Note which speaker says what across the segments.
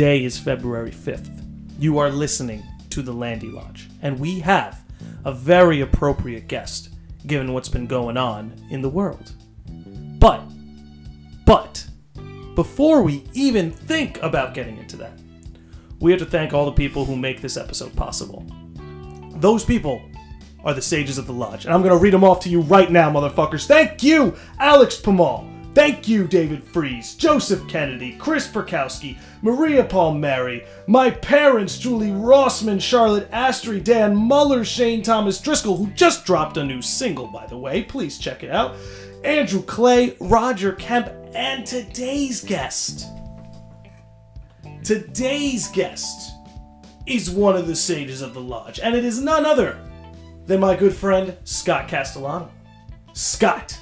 Speaker 1: Today is February 5th. You are listening to the Landi Lodge, and we have a very appropriate guest given what's been going on in the world. But, but, before we even think about getting into that, we have to thank all the people who make this episode possible. Those people are the sages of the lodge, and I'm gonna read them off to you right now, motherfuckers. Thank you, Alex Pamal. Thank you, David Fries, Joseph Kennedy, Chris Perkowski, Maria Palmieri, my parents, Julie Rossman, Charlotte Astry, Dan Muller, Shane Thomas Driscoll, who just dropped a new single, by the way. Please check it out. Andrew Clay, Roger Kemp, and today's guest. Today's guest is one of the sages of the lodge, and it is none other than my good friend Scott Castellano. Scott,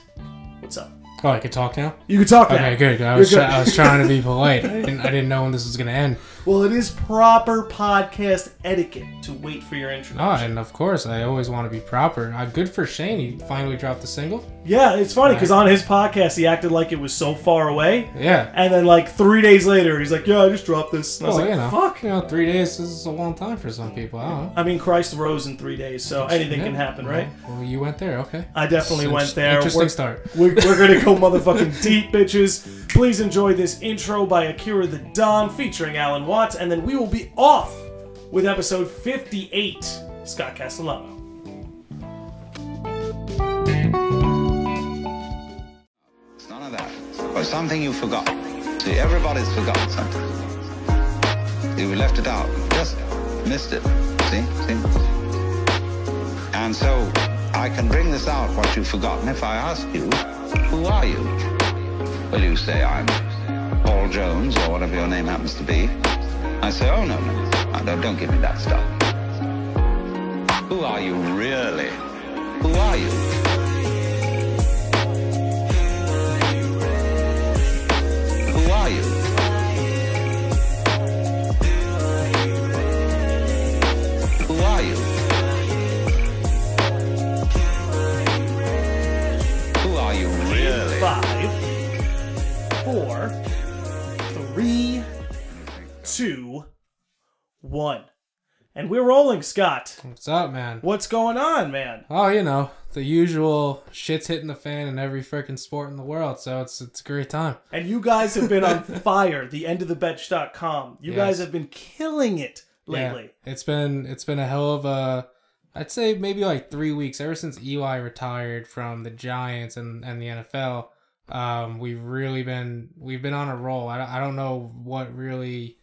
Speaker 1: what's up?
Speaker 2: Oh, I can talk now.
Speaker 1: You can talk now.
Speaker 2: Okay, good. I was. I was trying to be polite. I didn't, I didn't know when this was gonna end.
Speaker 1: Well, it is proper podcast etiquette to wait for your
Speaker 2: intro.
Speaker 1: Oh,
Speaker 2: and of course, I always want to be proper. Uh, good for Shane. He finally dropped the single.
Speaker 1: Yeah, it's funny because on his podcast he acted like it was so far away,
Speaker 2: Yeah.
Speaker 1: and then like three days later he's like, "Yeah, I just dropped this." And I was
Speaker 2: Well,
Speaker 1: like,
Speaker 2: you know,
Speaker 1: "Fuck."
Speaker 2: You know, three days is a long time for some people. I don't know.
Speaker 1: I mean, Christ rose in three days, so anything
Speaker 2: Yeah,
Speaker 1: can happen, right?
Speaker 2: Well, you went there. Okay.
Speaker 1: I definitely went there.
Speaker 2: Interesting
Speaker 1: We're-
Speaker 2: start.
Speaker 1: We're, we're gonna go motherfucking deep, bitches. Please enjoy this intro by Akira the Don featuring Alan Watts, and then we will be off with episode 58. Scott Castellano.
Speaker 3: Of. Or something you forgot. See, everybody's forgotten something. You left it out. Just missed it. See? See? And so I can bring this out, what you've forgotten, if I ask you, who are you? Well, you say I'm Paul Jones, or whatever your name happens to be. I say, oh, no, no. no don't give me that stuff. Who are you, really? Who are you?
Speaker 1: One. And we're rolling, Scott.
Speaker 2: What's up, man?
Speaker 1: What's going on, man?
Speaker 2: Oh, you know, the usual shit's hitting the fan in every freaking sport in the world. So it's it's a great time.
Speaker 1: And you guys have been on fire, the end of the bench.com. You guys have been killing it lately.
Speaker 2: Yeah, it's been it's been a hell of a I'd say maybe like three weeks ever since Eli retired from the Giants and, and the NFL. Um, we've really been we've been on a roll. I, I don't know what really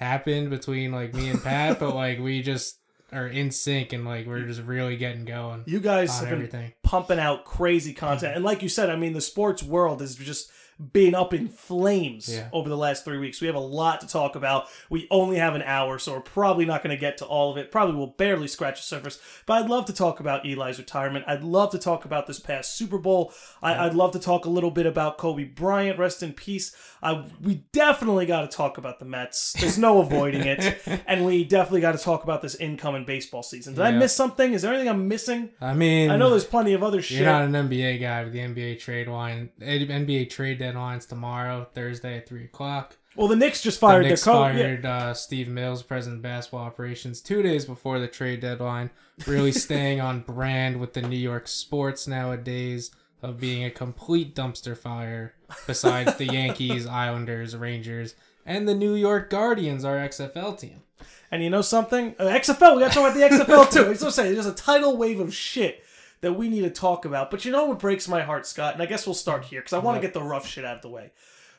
Speaker 2: happened between like me and Pat, but like we just are in sync and like we're just really getting going
Speaker 1: You guys have been
Speaker 2: everything.
Speaker 1: pumping out crazy content. And like you said, I mean, the sports world is just been up in flames
Speaker 2: Yeah.
Speaker 1: over the last three weeks. We have a lot to talk about. We only have an hour, so we're probably not going to get to all of it. Probably will barely scratch the surface. But I'd love to talk about Eli's retirement. I'd love to talk about this past Super Bowl. I, I'd love to talk a little bit about Kobe Bryant. Rest in peace. I, we definitely got to talk about the Mets. There's no avoiding it. And we definitely got to talk about this incoming baseball season. Did I miss something? Is there anything I'm missing?
Speaker 2: I mean
Speaker 1: I know there's plenty of other shit.
Speaker 2: You're not an NBA guy with the NBA trade line. NBA trade deadline's tomorrow, Thursday at three o'clock.
Speaker 1: well, the Knicks just
Speaker 2: The
Speaker 1: fired their
Speaker 2: Knicks
Speaker 1: coach. Yeah.
Speaker 2: fired uh, Steve Mills, president of basketball operations, two days before the trade deadline. Really staying on brand with the New York sports nowadays of being a complete dumpster fire. Besides the Yankees, Islanders, Rangers, and the New York Guardians, our XFL team.
Speaker 1: And you know something? Uh, XFL, we got to talk about the XFL too. I was gonna say, there's a tidal wave of shit that we need to talk about. But you know what breaks my heart, Scott? And I guess we'll start here because I want to get the rough shit out of the way.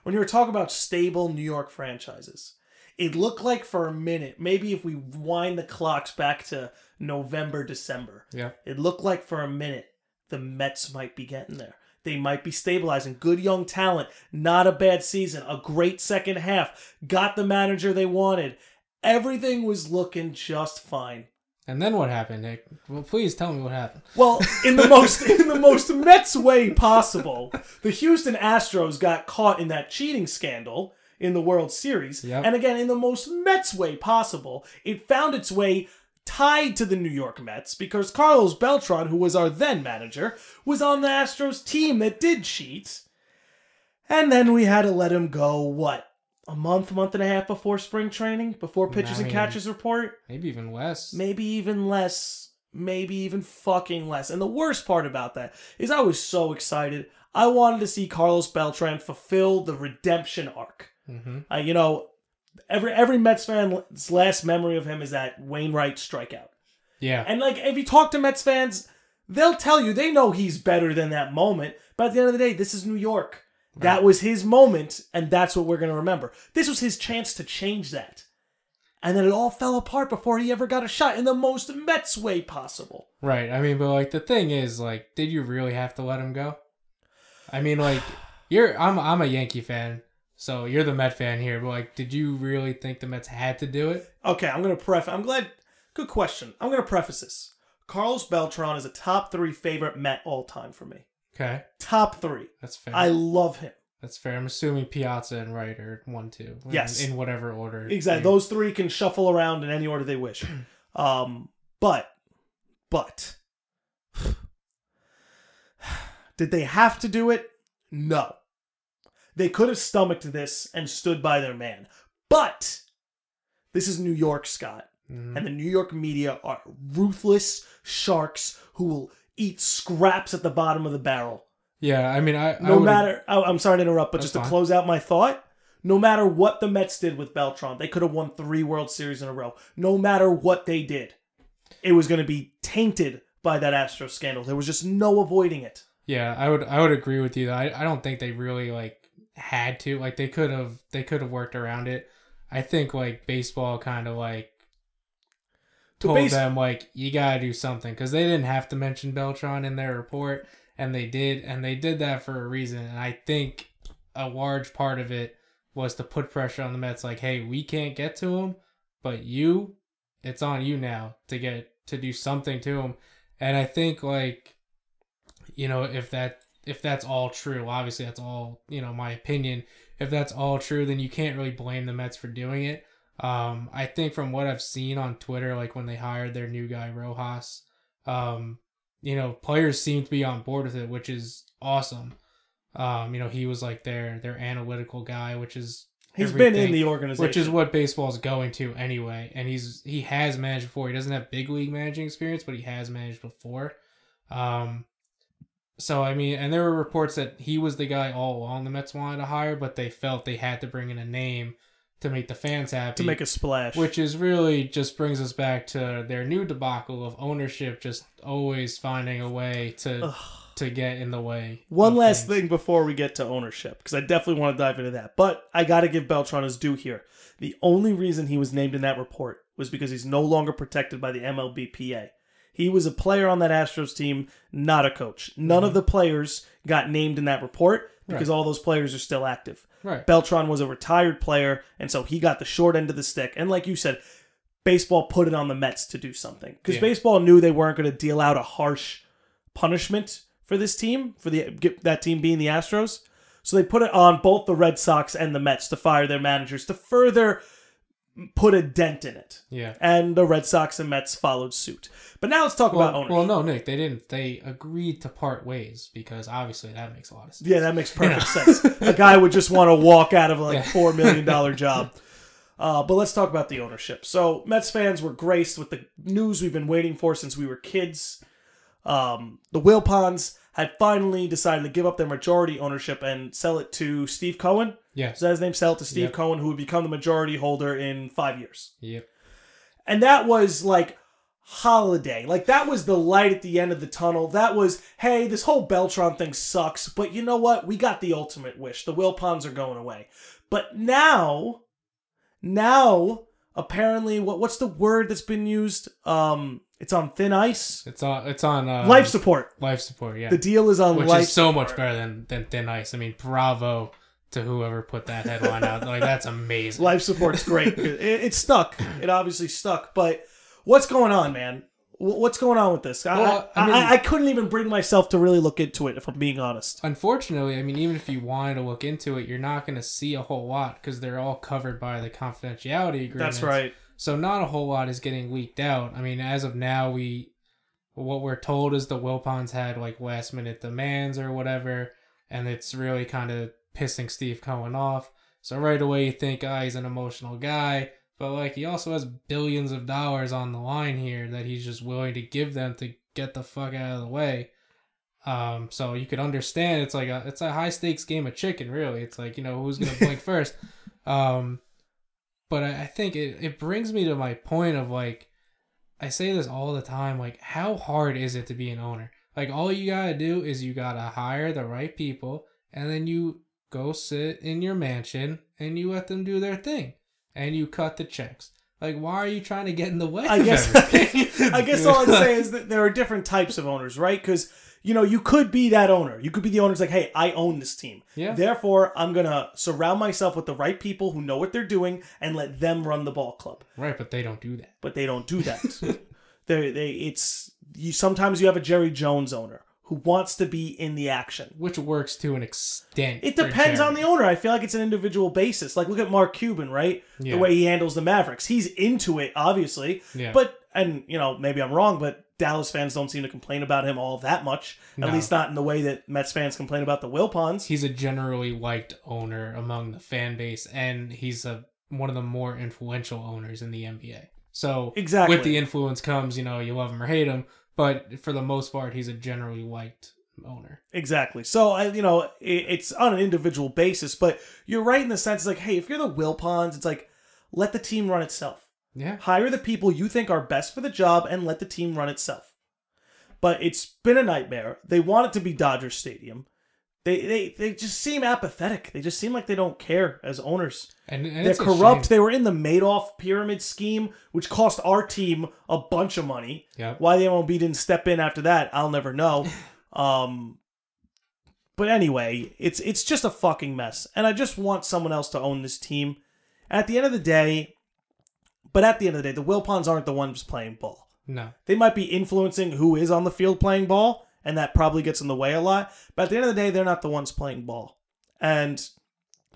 Speaker 1: When you were talking about stable New York franchises, it looked like for a minute, maybe if we wind the clocks back to November, December,
Speaker 2: Yeah.
Speaker 1: it looked like for a minute the Mets might be getting there. They might be stabilizing. Good young talent. Not a bad season. A great second half. Got the manager they wanted. Everything was looking just fine.
Speaker 2: And then what happened, Nick? Well, please tell me what happened.
Speaker 1: Well, in the most in the most Mets way possible, the Houston Astros got caught in that cheating scandal in the World Series.
Speaker 2: Yep.
Speaker 1: And again, in the most Mets way possible, it found its way tied to the New York Mets because Carlos Beltran, who was our then manager, was on the Astros team that did cheat. And then we had to let him go, what, a month, month and a half before spring training, before pitchers
Speaker 2: I
Speaker 1: and catchers report.
Speaker 2: Maybe even less.
Speaker 1: maybe even less, maybe even fucking less. And the worst part about that is I was so excited. I wanted to see Carlos Beltran fulfill the redemption arc.
Speaker 2: hmm
Speaker 1: Uh, you know, every every Mets fan's last memory of him is that Wainwright strikeout.
Speaker 2: Yeah.
Speaker 1: And like, if you talk to Mets fans, they'll tell you they know he's better than that moment. But at the end of the day, this is New York. That was his moment, and that's what we're going to remember. This was his chance to change that. And then it all fell apart before he ever got a shot in the most Mets way possible.
Speaker 2: Right. I mean, but like the thing is, like, did you really have to let him go? I mean, like, you're I'm I'm a Yankee fan, so you're the Met fan here. But like, did you really think the Mets had to do it?
Speaker 1: Okay, I'm going to preface. I'm glad. Good question. I'm going to preface this. Carlos Beltran is a top three favorite Met all time for me.
Speaker 2: Okay,
Speaker 1: Top three.
Speaker 2: that's fair.
Speaker 1: I love him.
Speaker 2: that's fair. I'm assuming Piazza and Wright are one, two. in-
Speaker 1: Yes.
Speaker 2: in, whatever order.
Speaker 1: Exactly. Those three can shuffle around in any order they wish. Um, but, but, did they have to do it? No. They could have stomached this and stood by their man. But, this is New York, Scott.
Speaker 2: Mhm.
Speaker 1: And the New York media are ruthless sharks who will eat scraps at the bottom of the barrel.
Speaker 2: Yeah, I mean, I I
Speaker 1: No
Speaker 2: would've-
Speaker 1: matter, oh, I'm sorry to interrupt, but just to
Speaker 2: fine.
Speaker 1: close out my thought, no matter what the Mets did with Beltran, they could have won three World Series in a row. No matter what they did, it was going to be tainted by that Astro scandal. There was just no avoiding it.
Speaker 2: Yeah, I would I would agree with you. I I don't think they really like had to. Like they could have they could have worked around it. I think like baseball kind of like told
Speaker 1: base-
Speaker 2: them like you gotta do something because they didn't have to mention Beltran in their report and they did and they did that for a reason and I think a large part of it was to put pressure on the Mets like hey we can't get to him but you it's on you now to get to do something to him and I think like you know if that if that's all true obviously that's all you know my opinion if that's all true then you can't really blame the Mets for doing it um, I think from what I've seen on Twitter, like when they hired their new guy Rojas, um, you know, players seem to be on board with it, which is awesome. Um, you know, he was like their their analytical guy, which is
Speaker 1: He's been in the organization.
Speaker 2: which is what baseball's going to anyway. And he's he has managed before. He doesn't have big league managing experience, but he has managed before. Um, so I mean, and there were reports that he was the guy all along the Mets wanted to hire, but they felt they had to bring in a name to make the fans happy
Speaker 1: to make a splash.
Speaker 2: which is really just brings us back to their new debacle of ownership just always finding a way to
Speaker 1: Ugh.
Speaker 2: to get in the way.
Speaker 1: One last
Speaker 2: things.
Speaker 1: thing before we get to ownership, because I definitely want to dive into that. But I got to give Beltran his due here. The only reason he was named in that report was because he's no longer protected by the MLBPA. He was a player on that Astros team, not a coach. None of mm-hmm. the players got named in that report because
Speaker 2: Right.
Speaker 1: all those players are still active.
Speaker 2: Right.
Speaker 1: Beltran was a retired player, and so he got the short end of the stick. And like you said, baseball put it on the Mets to do something because
Speaker 2: Yeah.
Speaker 1: baseball knew they weren't going to deal out a harsh punishment for this team, for the that team being the Astros. So they put it on both the Red Sox and the Mets to fire their managers to further put a dent in it.
Speaker 2: Yeah.
Speaker 1: And the Red Sox and Mets followed suit. But now let's talk about
Speaker 2: Well,
Speaker 1: ownership.
Speaker 2: well, no, Nick, they didn't. They agreed to part ways because obviously that makes a lot of sense.
Speaker 1: Yeah, that makes perfect sense. A guy would just want to walk out of like
Speaker 2: Yeah.
Speaker 1: four million dollar job. Uh, but let's talk about the ownership. So Mets fans were graced with the news we've been waiting for since we were kids. Um, the Wilpons had finally decided to give up their majority ownership and sell it to Steve Cohen. Is
Speaker 2: So
Speaker 1: that his name? Sell to Steve
Speaker 2: Yep.
Speaker 1: Cohen, who would become the majority holder in five years.
Speaker 2: Yep.
Speaker 1: And that was like holiday. Like that was the light at the end of the tunnel. That was, hey, this whole Beltran thing sucks, but you know what? We got the ultimate wish. The Wilpons are going away. But now, now apparently what what's the word that's been used? Um it's on thin ice.
Speaker 2: It's on. It's on uh,
Speaker 1: life support.
Speaker 2: Life support. Yeah.
Speaker 1: The deal is on
Speaker 2: Which
Speaker 1: life
Speaker 2: is so much better than than thin ice. I mean, bravo to whoever put that headline out. Like that's amazing.
Speaker 1: Life support's great. it, it stuck. It obviously stuck. But what's going on, man? What's going on with this? I,
Speaker 2: Well,
Speaker 1: I,
Speaker 2: mean-
Speaker 1: I, I couldn't even bring myself to really look into it, if I'm being honest.
Speaker 2: Unfortunately, I mean, even if you wanted to look into it, you're not going to see a whole lot because they're all covered by the confidentiality agreements.
Speaker 1: That's right.
Speaker 2: So not a whole lot is getting leaked out. I mean, as of now, we what we're told is the Wilpons had like last minute demands or whatever, and it's really kind of pissing Steve Cohen off. So right away you think, ah, he's an emotional guy. But like he also has billions of dollars on the line here that he's just willing to give them to get the fuck out of the way. Um, so you could understand it's like a it's a high stakes game of chicken, really. It's like, you know, who's gonna blink first. Um but I, I think it, it brings me to my point of like I say this all the time, like how hard is it to be an owner? Like all you gotta do is you gotta hire the right people and then you go sit in your mansion and you let them do their thing. And you cut the checks. Like why are you trying to get in the way
Speaker 1: I guess? I guess all I'm saying is that there are different types of owners, right? Because you know you could be that owner. You could be the owner who's like, hey, I own this team.
Speaker 2: Yeah.
Speaker 1: Therefore, I'm gonna surround myself with the right people who know what they're doing and let them run the ball club.
Speaker 2: Right, but they don't do that.
Speaker 1: But they don't do that. they they it's you. Sometimes you have a Jerry Jones owner who wants to be in the action.
Speaker 2: Which works to an extent.
Speaker 1: It depends on the owner. I feel like it's an individual basis. Like look at Mark Cuban, right?
Speaker 2: Yeah.
Speaker 1: The way he handles the Mavericks. He's into it, obviously.
Speaker 2: Yeah.
Speaker 1: But and you know, maybe I'm wrong, but Dallas fans don't seem to complain about him all that much. At least not in the way that Mets fans complain about the Wilpons.
Speaker 2: he's a generally liked owner among the fan base and he's a one of the more influential owners in the NBA. So
Speaker 1: Exactly.
Speaker 2: with the influence comes, you know, you love him or hate him, but for the most part he's a generally white owner.
Speaker 1: Exactly. So I, you know, it, it's on an individual basis, but you're right in the sense like, hey, if you're the Wilpons, it's like let the team run itself.
Speaker 2: Yeah.
Speaker 1: Hire the people you think are best for the job and let the team run itself. But it's been a nightmare. They want it to be Dodger Stadium. They they they just seem apathetic. They just seem like they don't care as owners.
Speaker 2: And, and
Speaker 1: They're corrupt. They were in the Madoff pyramid scheme, which cost our team a bunch of money.
Speaker 2: Yep.
Speaker 1: Why the MLB didn't step in after that, I'll never know. Um, but anyway, it's it's just a fucking mess, and I just want someone else to own this team. At the end of the day, but at the end of the day, the Wilpons aren't the ones playing ball.
Speaker 2: No.
Speaker 1: They might be influencing who is on the field playing ball, and that probably gets in the way a lot. But at the end of the day, they're not the ones playing ball. And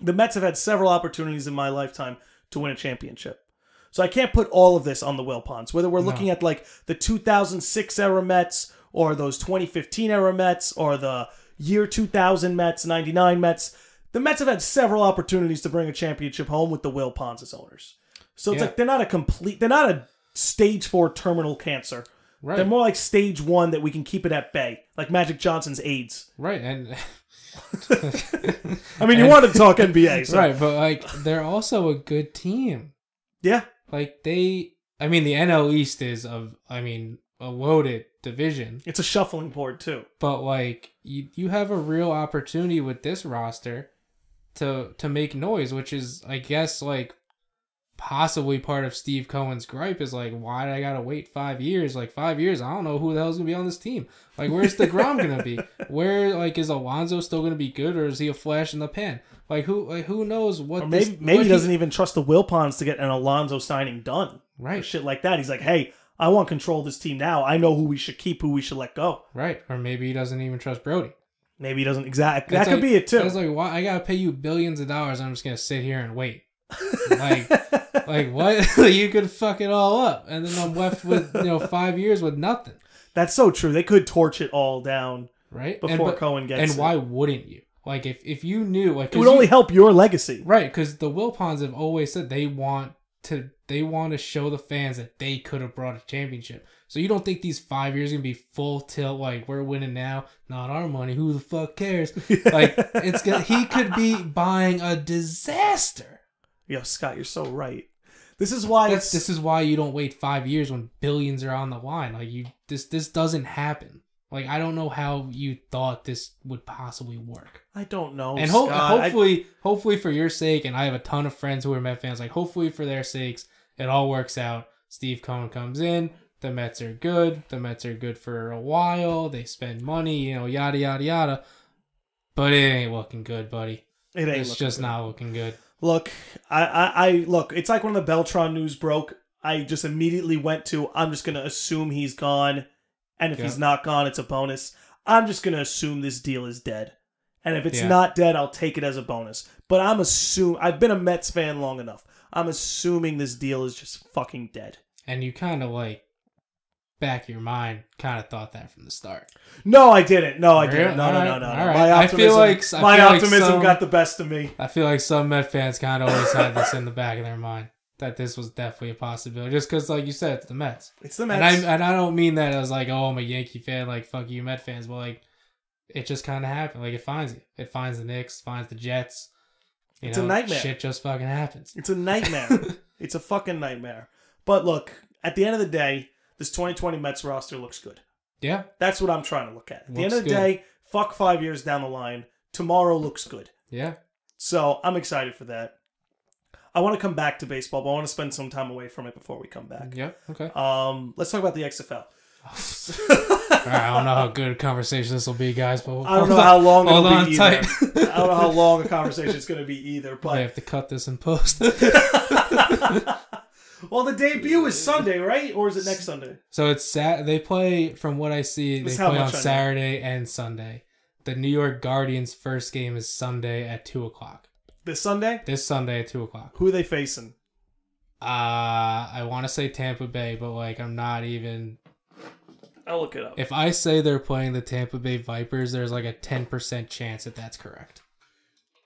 Speaker 1: the Mets have had several opportunities in my lifetime to win a championship. So I can't put all of this on the Wilpons. Whether we're
Speaker 2: No.
Speaker 1: looking at like the 2006 era Mets or those 2015 era Mets or the year 2000 Mets, 99 Mets, the Mets have had several opportunities to bring a championship home with the Wilpons as owners. So it's
Speaker 2: Yeah.
Speaker 1: like they're not a complete, they're not a stage four terminal cancer.
Speaker 2: Right.
Speaker 1: They're more like stage one that we can keep it at bay, like Magic Johnson's AIDS.
Speaker 2: right. And
Speaker 1: I mean, you
Speaker 2: And-
Speaker 1: wanted to talk NBA, so
Speaker 2: right, but like they're also a good team.
Speaker 1: yeah,
Speaker 2: Like they I mean the NL East is of I mean a loaded division.
Speaker 1: it's a shuffling board too.
Speaker 2: but like you you have a real opportunity with this roster to to make noise which is i guess like possibly part of steve cohen's gripe is like why did i gotta wait five years like five years i don't know who the hell's gonna be on this team like where's deGrom gonna be where like is Alonso still gonna be good or is he a flash in the pan like who like who knows what
Speaker 1: Or maybe
Speaker 2: this,
Speaker 1: maybe
Speaker 2: what
Speaker 1: he doesn't even trust the Wilpons to get an Alonso signing done. Or
Speaker 2: right
Speaker 1: shit like that. He's like, hey, I want control of this team now. I know who we should keep, who we should let go.
Speaker 2: right or maybe he doesn't even trust Brodie
Speaker 1: Maybe he doesn't exactly. That could
Speaker 2: like-
Speaker 1: be it too.
Speaker 2: It's like why I gotta pay you billions of dollars. I'm just gonna sit here and wait. Like, like what? you could fuck it all up, and then I'm left with you know five years with nothing,
Speaker 1: That's so true. They could torch it all down.
Speaker 2: right?
Speaker 1: Before
Speaker 2: and,
Speaker 1: Cohen gets
Speaker 2: and
Speaker 1: it.
Speaker 2: why wouldn't you? Like, if if you knew, like,
Speaker 1: it would only
Speaker 2: you-
Speaker 1: help your legacy.
Speaker 2: right? Because the Wilpons have always said they want to they want to show the fans that they could have brought a championship. So you don't think these five years gonna be full tilt? Like we're winning now, not our money. Who the fuck cares? Like it's gonna, he could be buying a disaster.
Speaker 1: Yo, Scott, you're so right. This is why
Speaker 2: That's this is why you don't wait five years when billions are on the line. Like you, this this doesn't happen. Like I don't know how you thought this would possibly work.
Speaker 1: I don't know.
Speaker 2: and ho-
Speaker 1: Scott. I-
Speaker 2: hopefully, hopefully for your sake, and I have a ton of friends who are Met fans. Like hopefully for their sakes, it all works out. Steve Cohen comes in. The Mets are good. The Mets are good for a while. They spend money, you know, yada yada yada. But it ain't looking good, buddy.
Speaker 1: it ain't
Speaker 2: It's just
Speaker 1: good.
Speaker 2: not looking good.
Speaker 1: Look, I, I, I look. It's like when the Beltran news broke. I just immediately went to. I'm just gonna assume he's gone, and if
Speaker 2: Yeah.
Speaker 1: he's not gone, it's a bonus. I'm just gonna assume this deal is dead, and if it's
Speaker 2: Yeah.
Speaker 1: not dead, I'll take it as a bonus. But I'm assume I've been a Mets fan long enough. I'm assuming this deal is just fucking dead.
Speaker 2: and you kind of like back of your mind kind of thought that from the start.
Speaker 1: No, I didn't. No, I didn't. No, no, no, no.
Speaker 2: alright.
Speaker 1: My
Speaker 2: I feel
Speaker 1: optimism,
Speaker 2: like- I
Speaker 1: my
Speaker 2: feel like
Speaker 1: optimism
Speaker 2: some-
Speaker 1: got the best of me.
Speaker 2: I feel like some Met fans kind of always had this in the back of their mind that this was definitely a possibility, just because, like you said, it's the Mets.
Speaker 1: It's the
Speaker 2: And
Speaker 1: Mets.
Speaker 2: I and I don't mean that as like, oh, I'm a Yankee fan, like fuck you, Met fans, but like, it just kind of happened. Like it finds you. It finds the Knicks, finds the Jets. You
Speaker 1: It's a nightmare.
Speaker 2: Shit just fucking happens.
Speaker 1: It's a nightmare. it's a fucking nightmare. But look, at the end of the day, this 2020 Mets roster looks good.
Speaker 2: Yeah,
Speaker 1: That's what I'm trying to look at. At the end of the
Speaker 2: good.
Speaker 1: day, fuck five years down the line. Tomorrow looks good.
Speaker 2: yeah.
Speaker 1: So I'm excited for that. I want to come back to baseball, but I want to spend some time away from it before we come back.
Speaker 2: Yeah. Okay.
Speaker 1: Um, let's talk about the XFL.
Speaker 2: I don't know how good a conversation this will be, guys, but
Speaker 1: I don't know how long it'll
Speaker 2: Hold on
Speaker 1: be
Speaker 2: tight.
Speaker 1: either. I don't know how long a conversation is going to be either. But I
Speaker 2: have to cut this in post.
Speaker 1: well, the debut is Sunday, right? Or is it next Sunday?
Speaker 2: so it's sat. They play, from what I see, they
Speaker 1: That's how
Speaker 2: play on
Speaker 1: much I know.
Speaker 2: Saturday and Sunday. The New York Guardians' first game is Sunday at two o'clock.
Speaker 1: This Sunday?
Speaker 2: This Sunday at two o'clock.
Speaker 1: Who are they facing?
Speaker 2: Uh I want to say Tampa Bay, but like I'm not even.
Speaker 1: I'll look it up.
Speaker 2: If I say they're playing the Tampa Bay Vipers, there's like a ten percent chance that that's correct.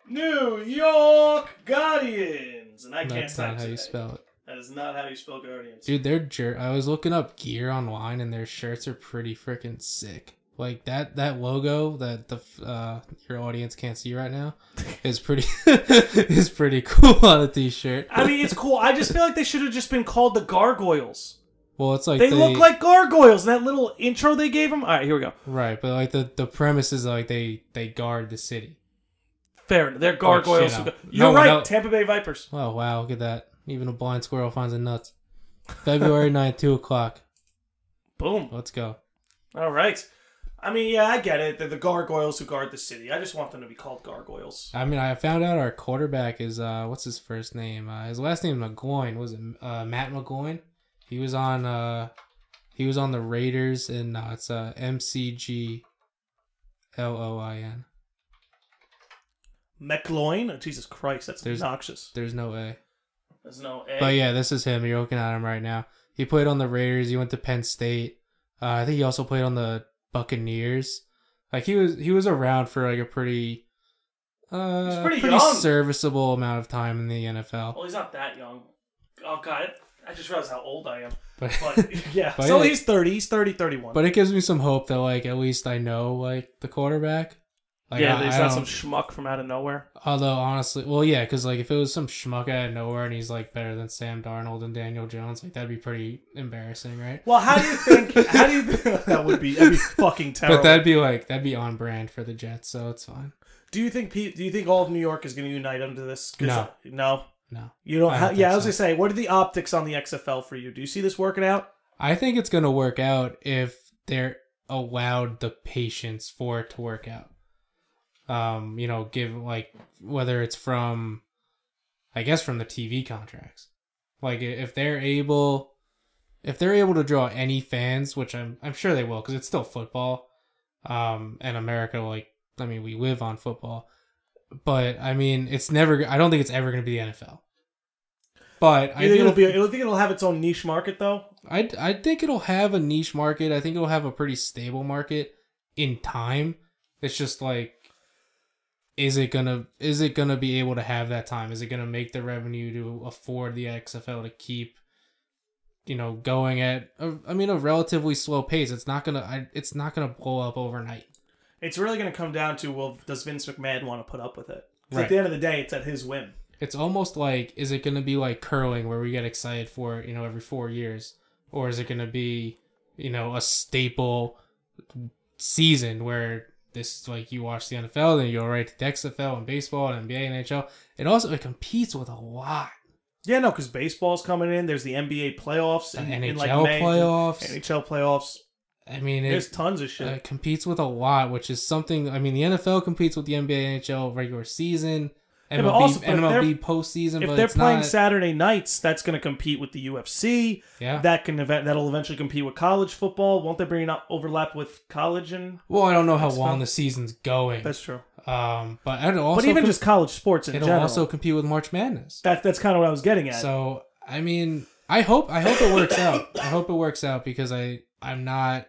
Speaker 1: New York Guardians, and I can't
Speaker 2: That's not
Speaker 1: type
Speaker 2: how you
Speaker 1: today.
Speaker 2: spell it,
Speaker 1: is not how you spell Guardians.
Speaker 2: dude. Their jer- I was looking up gear online, and their shirts are pretty freaking sick. Like that that logo that the uh your audience can't see right now is pretty is pretty cool on a t-shirt.
Speaker 1: I mean, it's cool. I just feel like they should have just been called the Gargoyles.
Speaker 2: Well, it's like
Speaker 1: They, look like gargoyles. And that little intro they gave them. All right, here we go.
Speaker 2: right, but like the the premise is like they they guard the city.
Speaker 1: Fair. enough. They're gargoyles.
Speaker 2: shit, no.
Speaker 1: You're
Speaker 2: No,
Speaker 1: right.
Speaker 2: no.
Speaker 1: Tampa Bay Vipers.
Speaker 2: Oh wow, look at that! Even a blind squirrel finds a nut. February 9th, two o'clock.
Speaker 1: Boom.
Speaker 2: Let's go.
Speaker 1: All right. I mean, yeah, I get it. They're the gargoyles who guard the city. I just want them to be called gargoyles.
Speaker 2: I mean, I found out our quarterback is uh, what's his first name? Uh, his last name is McGloin. Was it uh, Matt McGloin? He was on uh, he was on the Raiders, and uh, it's uh, M C G L O I N.
Speaker 1: McLoin? Oh, Jesus Christ, that's
Speaker 2: There's-
Speaker 1: obnoxious.
Speaker 2: There's no A.
Speaker 1: There's no A.
Speaker 2: But yeah, this is him. You're looking at him right now. He played on the Raiders. He went to Penn State. Uh, I think he also played on the Buccaneers. Like he was he was around for like a pretty uh
Speaker 1: He's pretty
Speaker 2: serviceable amount of time in the NFL.
Speaker 1: Well, he's not that young. Oh, God. I just realized how old I am.
Speaker 2: But
Speaker 1: But, yeah.
Speaker 2: But
Speaker 1: so
Speaker 2: yeah.
Speaker 1: he's 30. He's 30, 31.
Speaker 2: but it gives me some hope that like at least I know like the quarterback. Like,
Speaker 1: yeah,
Speaker 2: I,
Speaker 1: he's
Speaker 2: I
Speaker 1: not some schmuck from out of nowhere.
Speaker 2: Although honestly, well, yeah, because like if it was some schmuck out of nowhere and he's like better than Sam Darnold and Daniel Jones, like that'd be pretty embarrassing, right?
Speaker 1: Well, how do you think? How do you? that would be that'd be fucking terrible.
Speaker 2: But that'd be like that'd be on brand for the Jets, so it's fine.
Speaker 1: do you think? Do you think all of New York is going to unite under this?
Speaker 2: No.
Speaker 1: no.
Speaker 2: No,
Speaker 1: You don't.
Speaker 2: I don't
Speaker 1: yeah, I was
Speaker 2: so.
Speaker 1: gonna say, what are the optics on the XFL for you? Do you see this working out?
Speaker 2: I think it's gonna work out if they're allowed the patience for it to work out. Um, you know, give like whether it's from, I guess from the TV contracts, like if they're able, if they're able to draw any fans, which I'm I'm sure they will, because it's still football, um, and America like I mean we live on football, but I mean it's never I don't think it's ever gonna be the NFL. But I
Speaker 1: think it'll be? You think it'll have its own niche market though?
Speaker 2: I, I think it'll have a niche market. I think it'll have a pretty stable market in time. It's just like is it gonna is it gonna be able to have that time? Is it gonna make the revenue to afford the XFL to keep you know going at a, I mean a relatively slow pace? It's not gonna I, it's not gonna blow up overnight.
Speaker 1: It's really going to come down to well, does Vince McMahon want to put up with it?
Speaker 2: Right.
Speaker 1: At the end of the day, it's at his whim.
Speaker 2: It's almost like is it gonna be like curling where we get excited for it, you know every four years, or is it gonna be you know a staple season where this like you watch the NFL, then you go right to the XFL and baseball and NBA and NHL. It also it competes with a lot.
Speaker 1: Yeah, no, because baseball's coming in. There's the NBA playoffs and
Speaker 2: NHL
Speaker 1: in like May.
Speaker 2: playoffs.
Speaker 1: NHL playoffs.
Speaker 2: I mean,
Speaker 1: There's
Speaker 2: it,
Speaker 1: tons of shit.
Speaker 2: uh, competes with a lot, which is something. I mean, the NFL competes with the NBA NHL regular season, MLB,
Speaker 1: but also, but if
Speaker 2: MLB
Speaker 1: they're-
Speaker 2: postseason.
Speaker 1: if
Speaker 2: but
Speaker 1: they're playing
Speaker 2: not,
Speaker 1: Saturday nights, that's going to compete with the UFC.
Speaker 2: yeah.
Speaker 1: That can event that'll eventually compete with college football. Won't they bring up overlap with college and?
Speaker 2: well, I don't know how long the season's going.
Speaker 1: That's true.
Speaker 2: Um, but also
Speaker 1: but even
Speaker 2: com-
Speaker 1: just college sports in
Speaker 2: it'll
Speaker 1: general.
Speaker 2: also compete with March Madness.
Speaker 1: that that's kind of what I was getting at.
Speaker 2: So I mean, I hope I hope it works out. I hope it works out because I I'm not.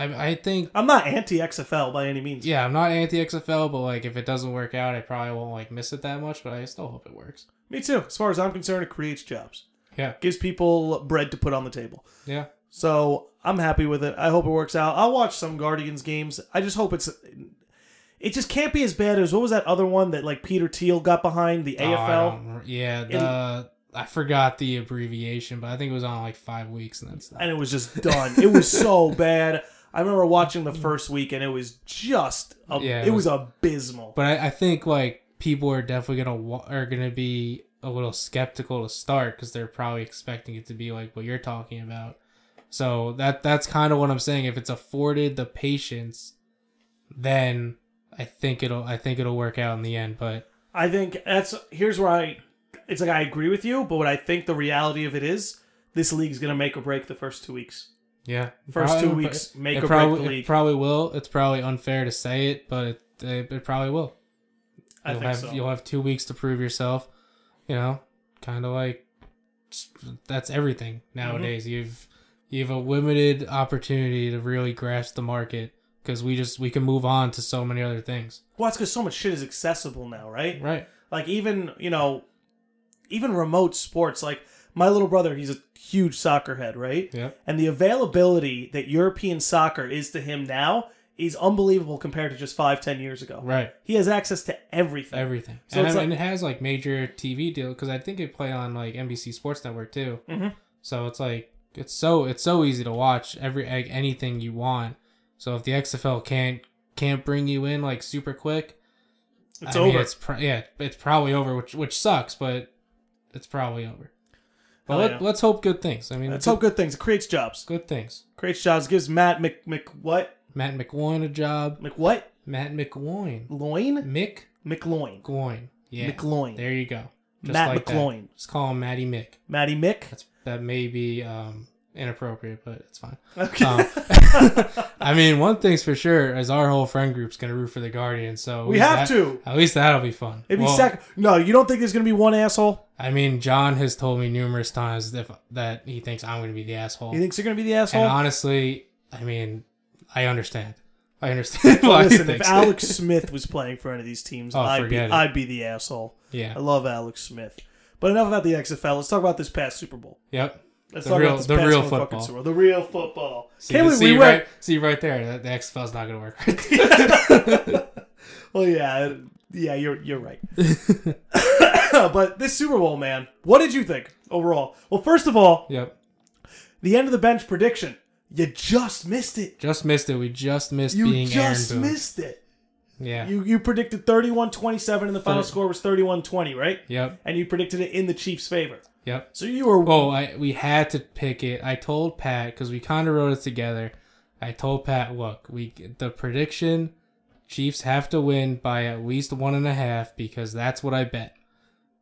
Speaker 2: I I think
Speaker 1: I'm not anti XFL by any means.
Speaker 2: yeah, I'm not anti XFL, but like if it doesn't work out, I probably won't like miss it that much. But I still hope it works.
Speaker 1: Me too. As far as I'm concerned, it creates jobs,
Speaker 2: Yeah,
Speaker 1: gives people bread to put on the table.
Speaker 2: yeah,
Speaker 1: So I'm happy with it. I hope it works out. I'll watch some Guardians games. I just hope it's. It just can't be as bad as what was that other one that like Peter Thiel got behind the
Speaker 2: Oh,
Speaker 1: AFL,
Speaker 2: yeah, the I forgot the abbreviation, but I think it was on like five weeks and then stuff.
Speaker 1: and it was just done. it was so bad. I remember watching the mm. first week and it was just. A,
Speaker 2: Yeah,
Speaker 1: it,
Speaker 2: it
Speaker 1: was,
Speaker 2: was-
Speaker 1: abysmal.
Speaker 2: But I, I think like people are definitely gonna wa- are gonna be a little skeptical to start because they're probably expecting it to be like what you're talking about. So that that's kind of what I'm saying. If it's afforded the patience, then I think it'll I think it'll work out in the end. But
Speaker 1: I think that's here's where I it's like I agree with you, but what I think the reality of it is this league's gonna make or break the first two weeks.
Speaker 2: Yeah,
Speaker 1: First two weeks make
Speaker 2: it
Speaker 1: or
Speaker 2: probably,
Speaker 1: break the
Speaker 2: It
Speaker 1: league.
Speaker 2: probably will. It's probably unfair to say it, but it it, it probably will.
Speaker 1: I
Speaker 2: you'll
Speaker 1: think
Speaker 2: have
Speaker 1: so.
Speaker 2: you'll have two weeks to prove yourself. You know, kind of like that's everything
Speaker 1: Mm-hmm.
Speaker 2: nowadays. You've you have a limited opportunity to really grasp the market because we just we can move on to so many other things.
Speaker 1: Well, it's because so much shit is accessible now, right?
Speaker 2: Right.
Speaker 1: Like even you know, even remote sports. Like my little brother, he's a huge soccer head, right?
Speaker 2: Yep.
Speaker 1: And the availability that European soccer is to him now is unbelievable compared to just five, ten years ago.
Speaker 2: Right.
Speaker 1: He has access to everything.
Speaker 2: Everything.
Speaker 1: So
Speaker 2: and, I-
Speaker 1: like-
Speaker 2: and it has like major TV deal because I think it play on like NBC Sports Network too.
Speaker 1: Mm-hmm.
Speaker 2: So it's like it's so it's so easy to watch every like, anything you want. So if the XFL can't can't bring you in like super quick,
Speaker 1: It's
Speaker 2: I mean,
Speaker 1: over.
Speaker 2: it's pro- yeah, it's probably over, which which sucks, but it's probably over. But let,
Speaker 1: yeah.
Speaker 2: let's hope good things. I mean,
Speaker 1: Let's
Speaker 2: good,
Speaker 1: hope good things. It creates jobs.
Speaker 2: good things.
Speaker 1: Creates jobs. Gives Matt Mc Mc what
Speaker 2: Matt McGloin a job.
Speaker 1: Mc what
Speaker 2: Matt McGloin.
Speaker 1: Loin
Speaker 2: Mick
Speaker 1: McLoin
Speaker 2: Gloin. Yeah.
Speaker 1: McLoin.
Speaker 2: There you go. Just
Speaker 1: Matt
Speaker 2: like that.
Speaker 1: McGloin.
Speaker 2: Just call him Matty Mick.
Speaker 1: Matty Mick.
Speaker 2: That's that may be um, inappropriate, but it's fine.
Speaker 1: Okay.
Speaker 2: Um, I mean, one thing's for sure is our whole friend group's gonna root for the Guardians, so
Speaker 1: we have
Speaker 2: that-
Speaker 1: to.
Speaker 2: At least that'll be fun.
Speaker 1: It'd be
Speaker 2: Well,
Speaker 1: sec- No, you don't think there's gonna be one asshole?
Speaker 2: I mean, John has told me numerous times that, that he thinks I'm gonna be the asshole.
Speaker 1: He thinks you're gonna be the asshole.
Speaker 2: and honestly, I mean, I understand. I understand
Speaker 1: Listen, if. Alex Smith was playing for any of these teams,
Speaker 2: Oh,
Speaker 1: I'd be
Speaker 2: it.
Speaker 1: I'd be the asshole.
Speaker 2: yeah.
Speaker 1: I love Alex Smith. But enough about the XFL. Let's talk about this past Super Bowl.
Speaker 2: Yep.
Speaker 1: Let's
Speaker 2: The
Speaker 1: talk
Speaker 2: real-
Speaker 1: about this
Speaker 2: the real football.
Speaker 1: The real football.
Speaker 2: See,
Speaker 1: Can't
Speaker 2: see
Speaker 1: we
Speaker 2: right, see right there. The, the XFL's not gonna work. Right
Speaker 1: Well, yeah, yeah, you're you're right. but this Super Bowl, man, what did you think overall? Well, first of all,
Speaker 2: yep.
Speaker 1: the end of the bench prediction. You just missed it.
Speaker 2: Just missed it. We just missed
Speaker 1: You
Speaker 2: being
Speaker 1: just missed it.
Speaker 2: Yeah.
Speaker 1: You you predicted 31-27 and the final
Speaker 2: Thir-
Speaker 1: score was 31-20, right?
Speaker 2: yep.
Speaker 1: And you predicted it in the Chiefs' favor.
Speaker 2: Yep.
Speaker 1: So you were
Speaker 2: Well, I we had to pick it. I told Pat because we kind of wrote it together. I told Pat, look, we the prediction, Chiefs have to win by at least one and a half because that's what I bet.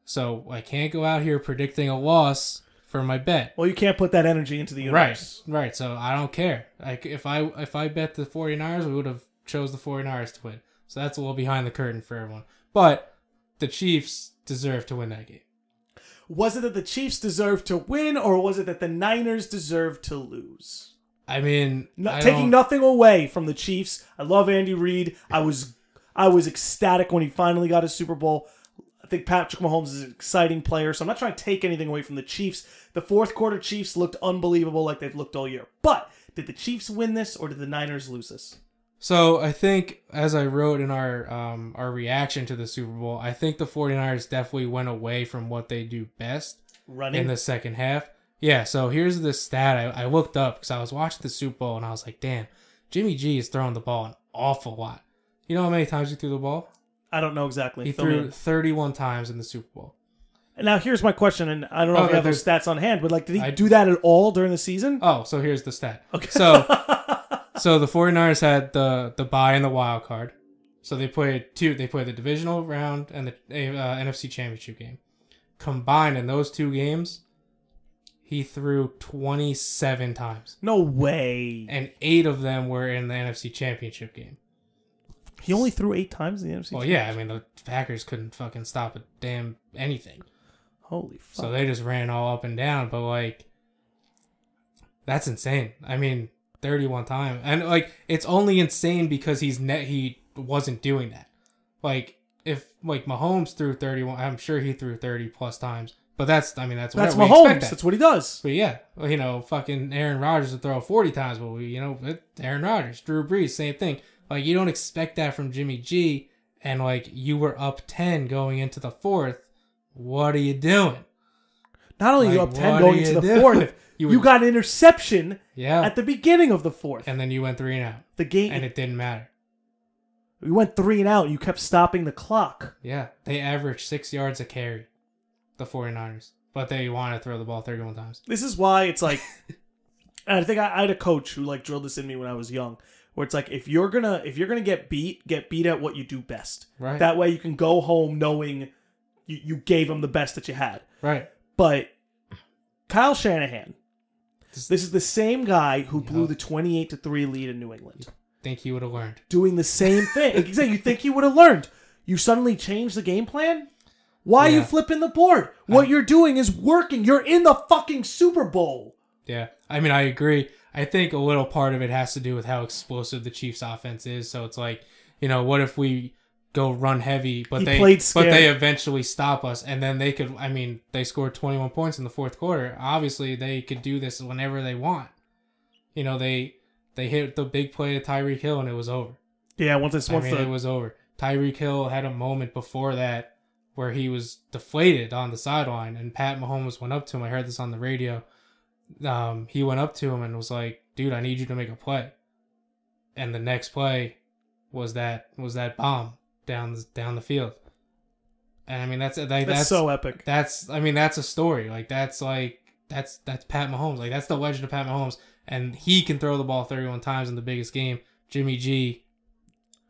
Speaker 2: So I can't go out here predicting a loss for my bet.
Speaker 1: well, you can't put that energy into the
Speaker 2: Right, right. So I don't care. Like if I if I bet the 49ers, we would have chose the 49ers to win. So that's a little behind the curtain for everyone. But the Chiefs deserve to win that game.
Speaker 1: Was it that the Chiefs deserved to win, or was it that the Niners deserved to lose?
Speaker 2: I mean,
Speaker 1: No,
Speaker 2: I
Speaker 1: taking
Speaker 2: don't-
Speaker 1: nothing away from the Chiefs. I love Andy Reid. I was I was ecstatic when he finally got his Super Bowl. I think Patrick Mahomes is an exciting player, so I'm not trying to take anything away from the Chiefs. The fourth quarter Chiefs looked unbelievable like they've looked all year. But did the Chiefs win this or did the Niners lose this?
Speaker 2: So I think, as I wrote in our um, our reaction to the Super Bowl, I think the 49ers definitely went away from what they do best
Speaker 1: Running.
Speaker 2: in the second half. Yeah, so here's the stat I, I looked up because I was watching the Super Bowl and I was like, damn, Jimmy G is throwing the ball an awful lot. You know how many times he threw the ball?
Speaker 1: I don't know exactly.
Speaker 2: He
Speaker 1: Fill
Speaker 2: threw
Speaker 1: in.
Speaker 2: 31 times in the Super Bowl.
Speaker 1: Now here's my question, and I don't know
Speaker 2: Oh,
Speaker 1: if you have those stats on hand, but like, did he
Speaker 2: I-
Speaker 1: do that at all during the season?
Speaker 2: Oh, so here's the stat.
Speaker 1: Okay.
Speaker 2: So so the 49ers had the the bye and the wild card. So they played two they played the divisional round and the uh, NFC championship game. Combined in those two games, he threw 27 times.
Speaker 1: no way.
Speaker 2: And 8 of them were in the NFC championship game.
Speaker 1: He only threw eight times in the NFC.
Speaker 2: Well, yeah, I mean the Packers couldn't fucking stop a damn anything.
Speaker 1: Holy fuck.
Speaker 2: So they just ran all up and down, but like That's insane. I mean, 31 times. And like it's only insane because he's net he wasn't doing that. Like if like Mahomes threw 31, I'm sure he threw 30 plus times. But that's I mean that's
Speaker 1: That's
Speaker 2: whatever.
Speaker 1: Mahomes.
Speaker 2: that.
Speaker 1: That's what he does.
Speaker 2: But yeah, well, you know, fucking Aaron Rodgers would throw 40 times, but we, you know, Aaron Rodgers, Drew Brees, same thing. Like, you don't expect that from Jimmy G, and like, you were up 10 going into the fourth. What are you doing?
Speaker 1: Not only are you up ten going
Speaker 2: do
Speaker 1: into the
Speaker 2: do?
Speaker 1: fourth,
Speaker 2: You
Speaker 1: you, got an interception
Speaker 2: Yeah.
Speaker 1: at the beginning of the fourth.
Speaker 2: and then you went three and out,
Speaker 1: the game
Speaker 2: and it didn't matter.
Speaker 1: we went three and out. You kept stopping the clock.
Speaker 2: Yeah. They averaged six yards a carry, the 49ers, but they want to throw the ball 31 times.
Speaker 1: This is why it's like. I think I, I had a coach who like drilled this in me when I was young, where it's like if you're gonna if you're gonna get beat, get beat at what you do best.
Speaker 2: Right.
Speaker 1: That way you can go home knowing you, you gave them the best that you had.
Speaker 2: Right.
Speaker 1: But Kyle Shanahan, this is the same guy who blew the twenty-eight to three lead in New England,
Speaker 2: Think he would have learned.
Speaker 1: doing the same thing. exactly. You think he would have learned? You suddenly changed the game plan. Why are you
Speaker 2: Yeah.
Speaker 1: flipping the board? What you're doing is working. You're in the fucking Super Bowl.
Speaker 2: Yeah, I mean, I agree. I think a little part of it has to do with how explosive the Chiefs' offense is. So it's like, you know, what if we go run heavy, but
Speaker 1: He
Speaker 2: they but they eventually stop us, and then they could. I mean, they scored 21 points in the fourth quarter. Obviously, they could do this whenever they want. You know, they they hit the big play to Tyreek Hill, and it was over.
Speaker 1: Yeah, once it's
Speaker 2: I
Speaker 1: once
Speaker 2: mean,
Speaker 1: the
Speaker 2: it was over. Tyreek Hill had a moment before that where he was deflated on the sideline, and Pat Mahomes went up to him. I heard this on the radio. Um, he went up to him and was like, "Dude, I need you to make a play." And the next play was that was that bomb down the, down the field. And I mean, that's like,
Speaker 1: that's,
Speaker 2: that's
Speaker 1: so epic.
Speaker 2: that's I mean that's a story. Like that's like that's that's Pat Mahomes. Like that's the legend of Pat Mahomes, and he can throw the ball 31 times in the biggest game. Jimmy G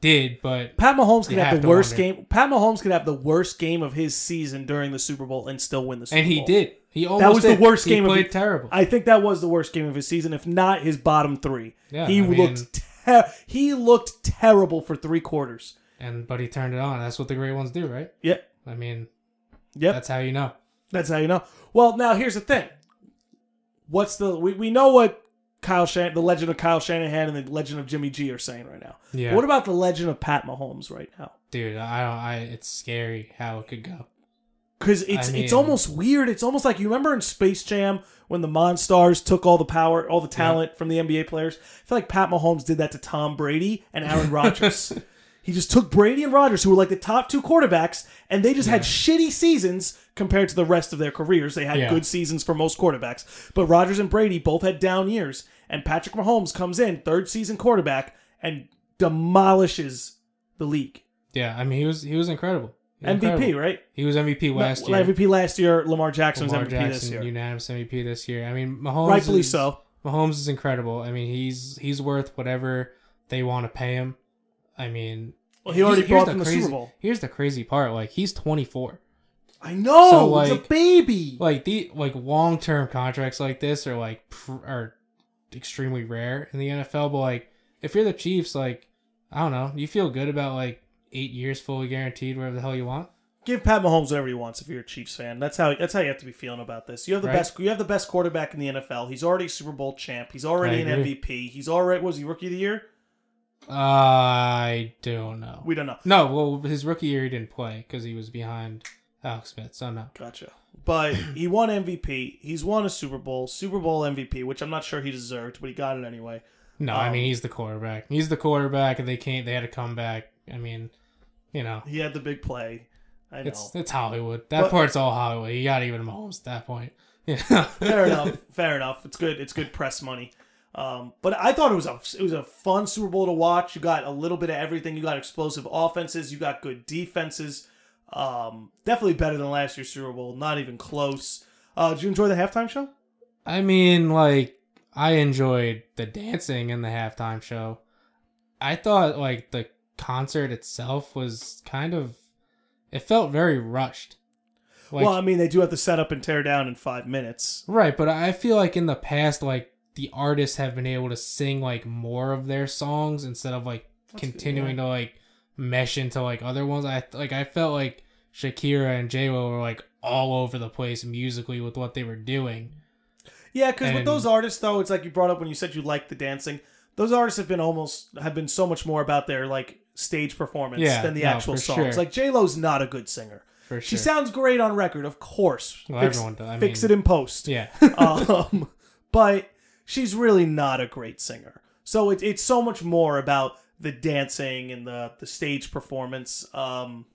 Speaker 2: did, but
Speaker 1: Pat Mahomes could have,
Speaker 2: have
Speaker 1: the worst
Speaker 2: wonder.
Speaker 1: game. Pat Mahomes could have the worst game of his season during the Super Bowl and still win the Super Bowl.
Speaker 2: and he did. He almost that
Speaker 1: was the worst
Speaker 2: he
Speaker 1: game of
Speaker 2: Played
Speaker 1: it.
Speaker 2: terrible.
Speaker 1: I think that was the worst game of his season, if not his bottom three.
Speaker 2: Yeah,
Speaker 1: he
Speaker 2: I mean-
Speaker 1: looked ter- he looked terrible for three quarters.
Speaker 2: And but he turned it on. That's what the great ones do, right?
Speaker 1: Yep,
Speaker 2: I mean,
Speaker 1: yep.
Speaker 2: that's how you know.
Speaker 1: That's how you know. Well, now here's the thing. What's the we, we know what Kyle Shan the legend of Kyle Shanahan and the legend of Jimmy G are saying right now.
Speaker 2: Yeah.
Speaker 1: What about the legend of Pat Mahomes right now?
Speaker 2: Dude, I don't. I it's scary how it could go.
Speaker 1: Because it's
Speaker 2: I
Speaker 1: it's almost weird. It's almost like you remember in Space Jam when the Monstars took all the power, all the talent from the NBA players. I feel like Pat Mahomes did that to Tom Brady and Aaron Rodgers. he just took Brady and Rodgers, who were like the top two quarterbacks, and they just had shitty seasons compared to the rest of their careers. They had
Speaker 2: Yeah.
Speaker 1: good seasons for most quarterbacks, but Rodgers and Brady both had down years. And Patrick Mahomes comes in, third season quarterback, and demolishes the league.
Speaker 2: Yeah, I mean he was he was incredible. He was
Speaker 1: MVP,
Speaker 2: incredible.
Speaker 1: right?
Speaker 2: He was MVP last
Speaker 1: No,
Speaker 2: year.
Speaker 1: MVP last year. Lamar Jackson
Speaker 2: Lamar
Speaker 1: was MVP this
Speaker 2: Jackson,
Speaker 1: year.
Speaker 2: unanimous MVP this year. I mean, Mahomes
Speaker 1: Rightfully
Speaker 2: is,
Speaker 1: so.
Speaker 2: Mahomes is incredible. I mean, he's he's worth whatever they want to pay him. I mean,
Speaker 1: Well, he already brought them the
Speaker 2: crazy,
Speaker 1: Super Bowl.
Speaker 2: Here's the crazy part: like he's 24.
Speaker 1: I know.
Speaker 2: So,
Speaker 1: it's a baby.
Speaker 2: Like the like long term contracts like this are like pr- are extremely rare in the NFL. But like if you're the Chiefs, like I don't know, you feel good about like eight years fully guaranteed, whatever the hell you want.
Speaker 1: Give Pat Mahomes whatever he wants if you're a Chiefs fan. That's how that's how you have to be feeling about this. You have the
Speaker 2: Right.
Speaker 1: best you have the best quarterback in the NFL. He's already Super Bowl champ. He's already an. MVP. He's already was he rookie of the year?
Speaker 2: I don't know.
Speaker 1: We don't know.
Speaker 2: No, well, his rookie year he didn't play because he was behind Alex Smith. So no.
Speaker 1: Gotcha. But he won MVP. He's won a Super Bowl, Super Bowl MVP, which I'm not sure he deserved, but he got it anyway.
Speaker 2: No, I mean um, he's the quarterback. He's the quarterback, and they can't. They had to come back. I mean, you know,
Speaker 1: He had the big play. I know.
Speaker 2: it's it's Hollywood. That
Speaker 1: But-
Speaker 2: part's all Hollywood. You got even Mahomes at that point. Yeah,
Speaker 1: fair enough. Fair enough. It's good. It's good press money. Um, but I thought it was a it was a fun Super Bowl to watch. You got a little bit of everything. You got explosive offenses. You got good defenses. Um, definitely better than last year's Super Bowl. Not even close. Uh, did you enjoy the halftime show?
Speaker 2: I mean, like I enjoyed the dancing in the halftime show. I thought like the concert itself was kind of. It felt very rushed. Like,
Speaker 1: well, I mean, they do have to set up and tear down in five minutes.
Speaker 2: Right, but I feel like in the past, like the artists have been able to sing like more of their songs instead of like continuing to like mesh into like other ones. I like I felt like Shakira and J Lo were like all over the place musically with what they were doing.
Speaker 1: Yeah, because with those artists, though, it's like you brought up when you said you liked the dancing. Those artists have been almost have been so much more about their like stage performance
Speaker 2: Yeah,
Speaker 1: than the
Speaker 2: no,
Speaker 1: actual songs.
Speaker 2: sure.
Speaker 1: Like J Lo's not a good singer.
Speaker 2: for
Speaker 1: She sounds great on record, of course.
Speaker 2: Well,
Speaker 1: fix
Speaker 2: everyone does. I
Speaker 1: fix
Speaker 2: mean-
Speaker 1: it in post.
Speaker 2: yeah.
Speaker 1: um, but she's really not a great singer. So it, it's so much more about the dancing and the the stage performance. Um,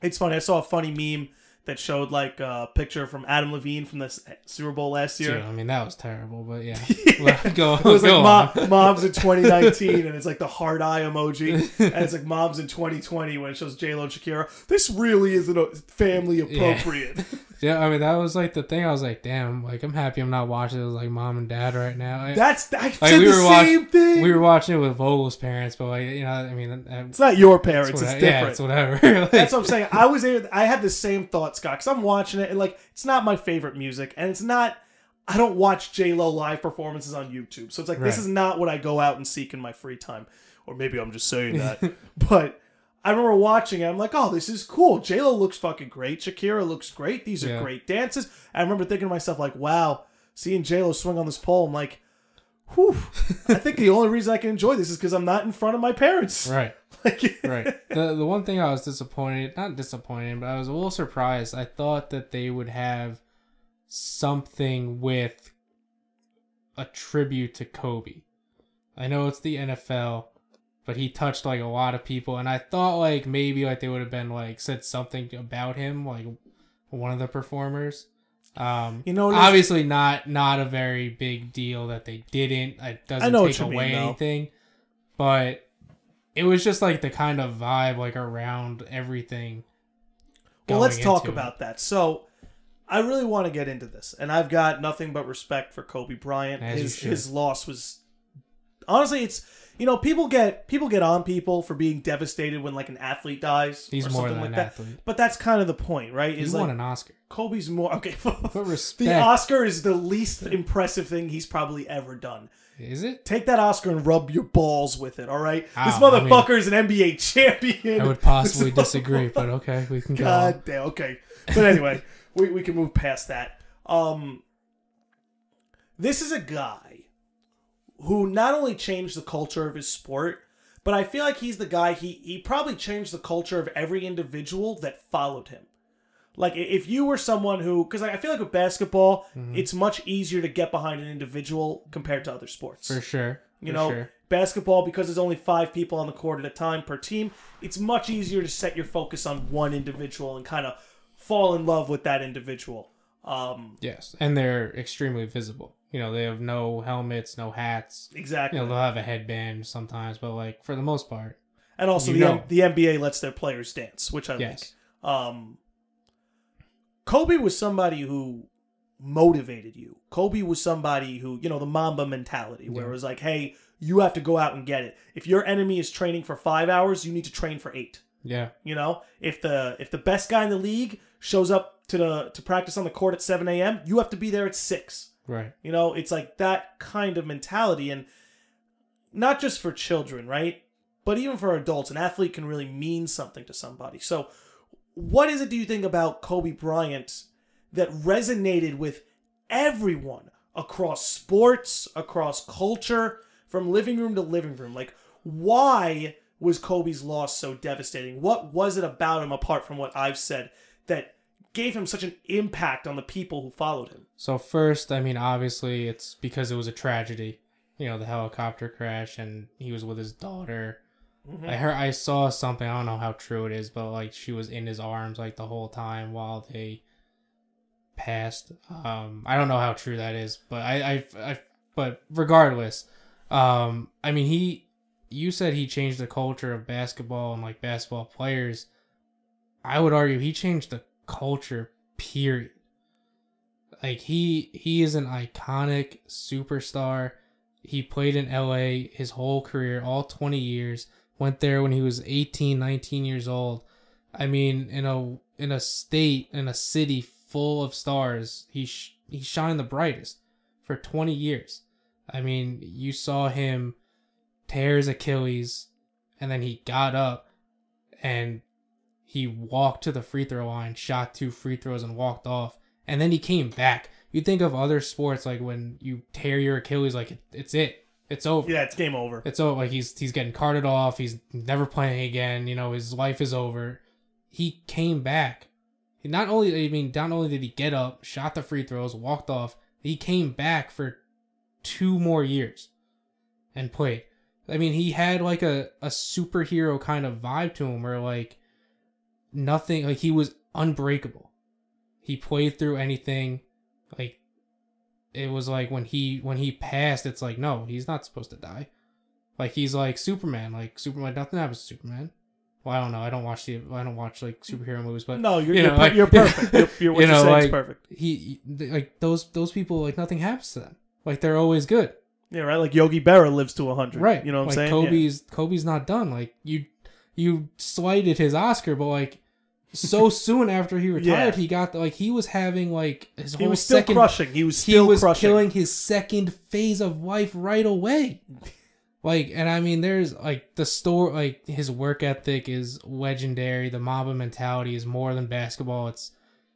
Speaker 1: it's funny. I saw a funny meme that showed like a picture from Adam Levine from the Super Bowl last year.
Speaker 2: Dude, I mean, that was terrible, but yeah. Go,
Speaker 1: It was
Speaker 2: go
Speaker 1: like
Speaker 2: on.
Speaker 1: Mo- moms in 2019, and it's like the hard eye emoji, and it's like moms in 2020 when it shows J Lo and Shakira. This really isn't a family appropriate.
Speaker 2: Yeah, I mean, that was like the thing. I was like, damn, like, I'm happy I'm not watching it with like mom and dad right now. I,
Speaker 1: That's I
Speaker 2: like,
Speaker 1: said the
Speaker 2: watch-
Speaker 1: same thing.
Speaker 2: we were watching it with Vogel's parents, but like, you know, I mean,
Speaker 1: it's not your
Speaker 2: it's
Speaker 1: parents. It's
Speaker 2: whatever.
Speaker 1: different.
Speaker 2: Yeah, it's whatever. Like,
Speaker 1: That's what I'm saying. I was able, I had the same thought, Scott, because I'm watching it and like it's not my favorite music, and it's not. I don't watch J Lo live performances on YouTube, so it's like this is not what I go out and seek in my free time, or maybe I'm just saying that. but I remember watching it. I'm like, oh, this is cool. J Lo looks fucking great. Shakira looks great. These are
Speaker 2: Yeah.
Speaker 1: great dances. I remember thinking to myself like, wow, seeing J Lo swing on this pole, I'm like. Whew. I think the only reason I can enjoy this is because I'm not in front of my parents.
Speaker 2: right,
Speaker 1: Like,
Speaker 2: right. The the one thing I was disappointed, not disappointed, but I was a little surprised. I thought that they would have something with a tribute to Kobe. I know it's the NFL, but he touched like a lot of people, and I thought like maybe like they would have been like said something about him, like one of the performers. Um,
Speaker 1: You know,
Speaker 2: obviously not not a very big deal that they didn't. It doesn't
Speaker 1: I know what
Speaker 2: take
Speaker 1: you mean,
Speaker 2: anything, but it was just like the kind of vibe like around everything.
Speaker 1: Well, let's talk
Speaker 2: it.
Speaker 1: about that. So, I really want to get into this, and I've got nothing but respect for Kobe Bryant.
Speaker 2: As
Speaker 1: his his loss was honestly, it's you know people get people get on people for being devastated when like an athlete dies.
Speaker 2: He's
Speaker 1: or
Speaker 2: more
Speaker 1: something
Speaker 2: than
Speaker 1: like
Speaker 2: an
Speaker 1: that.
Speaker 2: athlete.
Speaker 1: But that's kind of the point, right?
Speaker 2: He
Speaker 1: Is
Speaker 2: won
Speaker 1: like
Speaker 2: an Oscar.
Speaker 1: Kobe's more okay.
Speaker 2: Put
Speaker 1: the. Oscar is the least impressive thing he's probably ever done.
Speaker 2: Is it?
Speaker 1: Take that Oscar and rub your balls with it, all right? this
Speaker 2: Ow, I mean-
Speaker 1: motherfucker is an NBA champion.
Speaker 2: I would possibly disagree, but okay, we can go.
Speaker 1: God damn. Okay, but anyway, we we can move past that. Um, this is a guy who not only changed the culture of his sport, but I feel like he's the guy. He he probably changed the culture of every individual that followed him. Like if you were someone who, because I feel like with basketball,
Speaker 2: Mm-hmm.
Speaker 1: it's much easier to get behind an individual compared to other sports.
Speaker 2: For sure.
Speaker 1: You
Speaker 2: for
Speaker 1: know,
Speaker 2: sure.
Speaker 1: basketball because there's only five people on the court at a time per team. It's much easier to set your focus on one individual and kind of fall in love with that individual. Um,
Speaker 2: Yes, and they're extremely visible. You know, they have no helmets, no hats.
Speaker 1: exactly.
Speaker 2: You know, they'll have a headband sometimes, but like for the most part,
Speaker 1: and also the
Speaker 2: know.
Speaker 1: the NBA lets their players dance, which I
Speaker 2: yes.
Speaker 1: like. Um, Kobe was somebody who motivated you. Kobe was somebody who, you know, the Mamba mentality, where
Speaker 2: Yeah.
Speaker 1: it was like, hey, you have to go out and get it. If your enemy is training for five hours, you need to train for eight.
Speaker 2: Yeah.
Speaker 1: You know, if the if the best guy in the league shows up to the to practice on the court at seven a.m., you have to be there at six.
Speaker 2: Right.
Speaker 1: You know, it's like that kind of mentality, and not just for children, right? But even for adults, an athlete can really mean something to somebody. So, what is it do you think about Kobe Bryant that resonated with everyone across sports, across culture, from living room to living room? Like, why was Kobe's loss so devastating? What was it about him, apart from what I've said, that gave him such an impact on the people who followed him?
Speaker 2: So first, I mean, obviously, it's because it was a tragedy. You know, the helicopter crash, and he was with his daughter.
Speaker 1: Mm-hmm.
Speaker 2: I heard, I saw something. I don't know how true it is, but like she was in his arms like the whole time while they passed. Um, I don't know how true that is, but I, I, I but regardless, um, I mean, he. You said he changed the culture of basketball and like basketball players. I would argue he changed the culture. Period. Like he he is an iconic superstar. He played in LA his whole career all 20 years. Went there when he was 18 19 years old. I mean in a in a state in a city full of stars he sh- he shined the brightest for 20 years. I mean you saw him tear his achilles and then he got up and he walked to the free throw line shot two free throws and walked off and then he came back. you think of other sports like when you tear your Achilles, like it, it's it, it's over.
Speaker 1: Yeah, it's game over.
Speaker 2: It's over. Like he's he's getting carted off. He's never playing again. You know, his life is over. He came back. He not only I mean, not only did he get up, shot the free throws, walked off. He came back for two more years and played. I mean, he had like a a superhero kind of vibe to him, where like nothing, like he was unbreakable. He played through anything. Like it was like when he when he passed, it's like no, he's not supposed to die. Like he's like Superman. Like Superman, nothing happens to Superman. Well, I don't know. I don't watch the I don't watch like superhero movies, but
Speaker 1: no, you're
Speaker 2: you
Speaker 1: you're,
Speaker 2: like-
Speaker 1: you're perfect. You're, you're, what
Speaker 2: You know, like-
Speaker 1: perfect.
Speaker 2: he like those those people like nothing happens to them. Like they're always good.
Speaker 1: Yeah, right. Like Yogi Berra lives to hundred.
Speaker 2: Right.
Speaker 1: You know what
Speaker 2: like
Speaker 1: I'm saying? Yeah.
Speaker 2: Kobe's Kobe's not done. Like you you slighted his Oscar, but like so soon after he retired,
Speaker 1: Yeah.
Speaker 2: he got the, like he was having like his whole
Speaker 1: He was still
Speaker 2: second
Speaker 1: crushing. He was
Speaker 2: he
Speaker 1: still
Speaker 2: was
Speaker 1: crushing.
Speaker 2: killing his second phase of life right away. Like, and I mean, there's like the store, like his work ethic is legendary. The Mamba mentality is more than basketball. It's,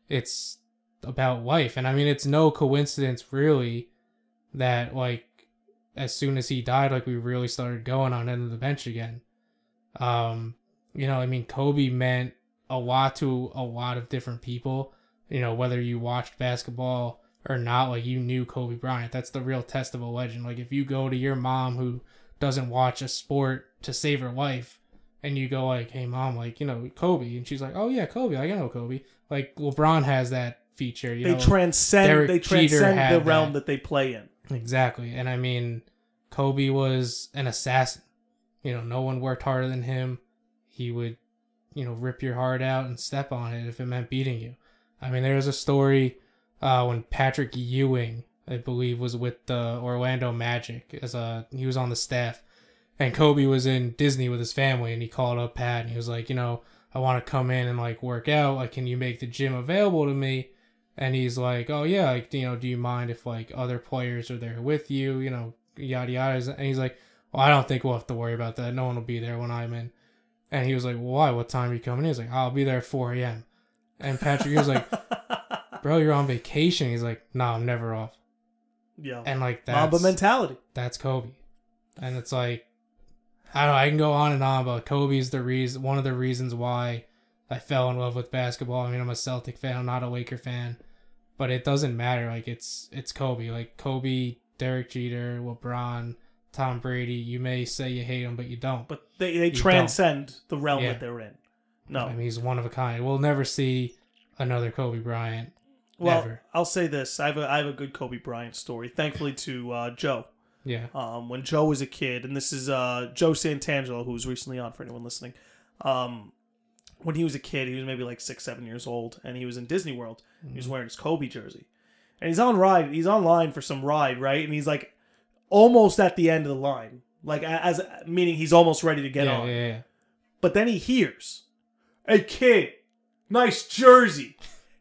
Speaker 2: it's about life. And I mean, it's no coincidence really that like as soon as he died, like we really started going on end of the bench again. Um, you know, I mean, Kobe meant a lot to a lot of different people. You know, whether you watched basketball or not, like you knew Kobe Bryant. That's the real test of a legend. Like if you go to your mom who doesn't watch a sport to save her life, and you go like, "Hey, mom, like you know Kobe," and she's like, "Oh yeah, Kobe. I know Kobe." Like LeBron has that feature. You
Speaker 1: they
Speaker 2: know,
Speaker 1: transcend.
Speaker 2: Derek
Speaker 1: they transcend the realm
Speaker 2: that.
Speaker 1: that they play in.
Speaker 2: Exactly. And I mean, Kobe was an assassin. You know, no one worked harder than him. He would, you know, rip your heart out and step on it if it meant beating you. I mean, there was a story uh, when Patrick Ewing, I believe, was with the Orlando Magic as a he was on the staff, and Kobe was in Disney with his family, and he called up Pat and he was like, you know, I want to come in and like work out. Like, can you make the gym available to me? and he's like, "Oh yeah, like you know, do you mind if like other players are there with you? You know, yada yada." And he's like, "Well, I don't think we'll have to worry about that. No one will be there when I'm in." And he was like, "Why? What time are you coming?" in? He's like, "I'll be there at 4 a.m." And Patrick was like, "Bro, you're on vacation." He's like, "No, I'm never off."
Speaker 1: yeah.
Speaker 2: And like
Speaker 1: Mamba
Speaker 2: that's
Speaker 1: mentality.
Speaker 2: that's Kobe, and it's like, I don't know. I can go on and on, but Kobe's the reason, one of the reasons why I fell in love with basketball. I mean, I'm a Celtic fan. I'm not a Laker fan, but it doesn't matter. Like it's it's Kobe. Like Kobe, Derek Jeter, LeBron, Tom Brady. You may say you hate him, but you don't.
Speaker 1: But they, they
Speaker 2: You
Speaker 1: transcend the realm
Speaker 2: Yeah.
Speaker 1: that they're in. No.
Speaker 2: I mean, he's one of a kind. We'll never see another Kobe Bryant.
Speaker 1: well,
Speaker 2: never.
Speaker 1: I'll say this. I have a, I have a good Kobe Bryant story. Thankfully to uh, Joe.
Speaker 2: Yeah,
Speaker 1: um, when Joe was a kid, and this is uh, Joe Santangelo, who was recently on for anyone listening. Um, when he was a kid, he was maybe like six, seven years old, and he was in Disney World. He was wearing his Kobe jersey, and he's on ride. He's online for some ride, right? And he's like almost at the end of the line, like as meaning he's almost ready to get
Speaker 2: yeah,
Speaker 1: on.
Speaker 2: yeah, yeah.
Speaker 1: But then he hears, "Hey kid, nice jersey,"